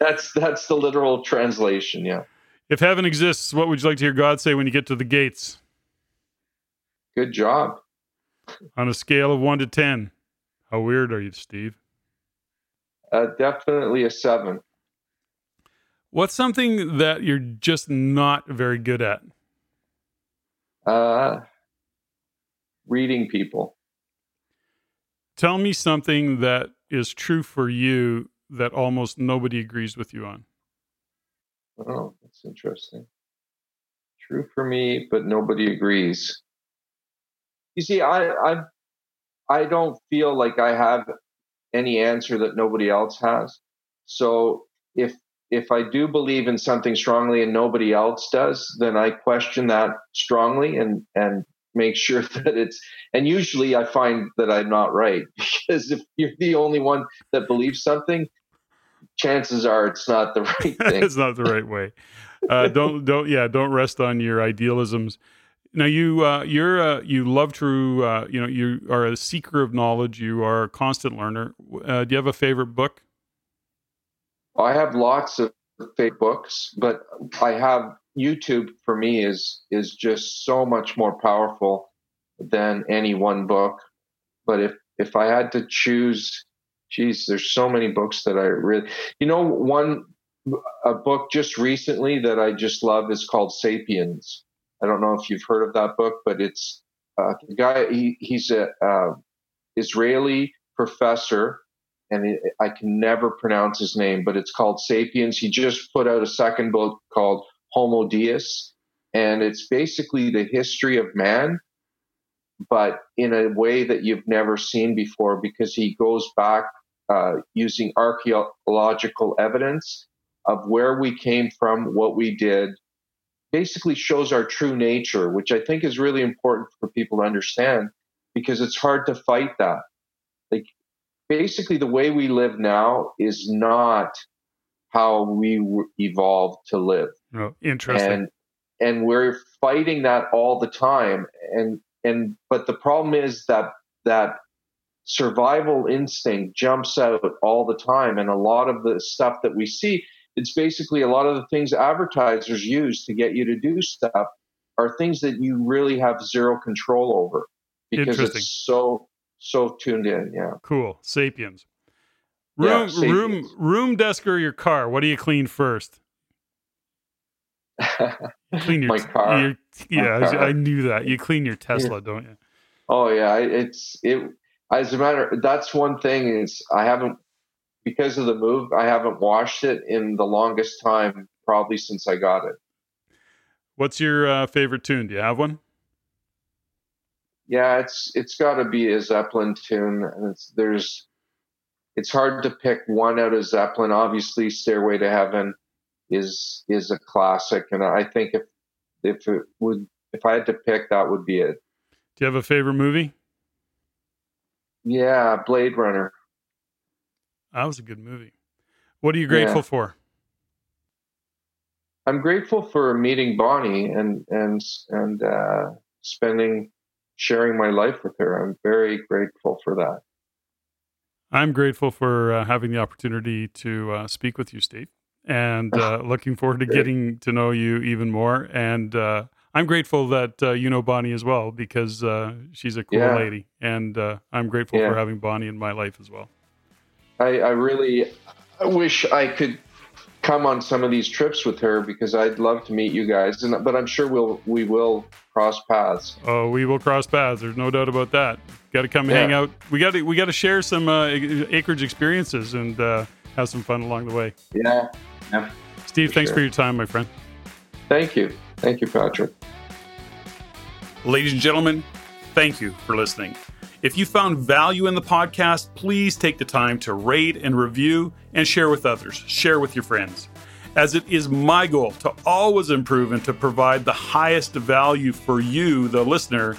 Speaker 2: that's that's the literal translation yeah
Speaker 1: if heaven exists what would you like to hear god say when you get to the gates
Speaker 2: good job
Speaker 1: on a scale of 1 to 10 how weird are you, Steve?
Speaker 2: Uh, definitely a seven.
Speaker 1: What's something that you're just not very good at?
Speaker 2: Uh, reading people.
Speaker 1: Tell me something that is true for you that almost nobody agrees with you on.
Speaker 2: Oh, that's interesting. True for me, but nobody agrees. You see, I, I've I don't feel like I have any answer that nobody else has. So if if I do believe in something strongly and nobody else does, then I question that strongly and and make sure that it's and usually I find that I'm not right because if you're the only one that believes something, chances are it's not the right thing.
Speaker 1: it's not the right way. Uh, don't don't yeah don't rest on your idealisms. Now you uh, you're uh, you love to uh, you know you are a seeker of knowledge. You are a constant learner. Uh, do you have a favorite book?
Speaker 2: I have lots of favorite books, but I have YouTube for me is is just so much more powerful than any one book. But if if I had to choose, geez, there's so many books that I really, you know, one a book just recently that I just love is called Sapiens I don't know if you've heard of that book, but it's uh, the guy. He, he's a uh, Israeli professor, and I can never pronounce his name, but it's called *Sapiens*. He just put out a second book called *Homo Deus*, and it's basically the history of man, but in a way that you've never seen before, because he goes back uh, using archaeological evidence of where we came from, what we did, basically shows our true nature, which I think is really important for people to understand because it's hard to fight that. Like basically the way we live now is not how we evolved to live.
Speaker 1: Oh, interesting.
Speaker 2: And and we're fighting that all the time and and but the problem is that that survival instinct jumps out all the time and a lot of the stuff that we see it's basically a lot of the things advertisers use to get you to do stuff are things that you really have zero control over because it's so so tuned in. Yeah.
Speaker 1: Cool. Sapiens. Room yeah, sapiens. room room desk or your car. What do you clean first?
Speaker 2: clean your my car.
Speaker 1: Your, yeah, car. I knew that. You clean your Tesla, yeah. don't you?
Speaker 2: Oh yeah, it's it. As a matter, that's one thing is I haven't because of the move, I haven't washed it in the longest time, probably since I got it.
Speaker 1: What's your uh, favorite tune? Do you have one?
Speaker 2: Yeah, it's it's got to be a Zeppelin tune, and it's there's it's hard to pick one out of Zeppelin. Obviously, Stairway to Heaven is is a classic, and I think if if it would if I had to pick, that would be it.
Speaker 1: Do you have a favorite movie?
Speaker 2: Yeah, Blade Runner.
Speaker 1: That was a good movie. What are you grateful yeah. for?
Speaker 2: I'm grateful for meeting Bonnie and and and uh, spending sharing my life with her. I'm very grateful for that.
Speaker 1: I'm grateful for uh, having the opportunity to uh, speak with you, Steve, and uh, looking forward to getting to know you even more. And uh, I'm grateful that uh, you know Bonnie as well because uh, she's a cool yeah. lady, and I'm grateful yeah. for having Bonnie in my life as well.
Speaker 2: I, I really wish I could come on some of these trips with her because I'd love to meet you guys. And but I'm sure we'll we will cross paths.
Speaker 1: Oh, we will cross paths. There's no doubt about that. Got to come yeah. hang out. We got to we got to share some uh, acreage experiences and uh, have some fun along the way.
Speaker 2: Yeah. yeah
Speaker 1: Steve, for thanks sure. for your time, my friend.
Speaker 2: Thank you. Thank you, Patrick.
Speaker 1: Ladies and gentlemen, thank you for listening. If you found value in the podcast, please take the time to rate and review and share with others. Share with your friends. As it is my goal to always improve and to provide the highest value for you, the listener.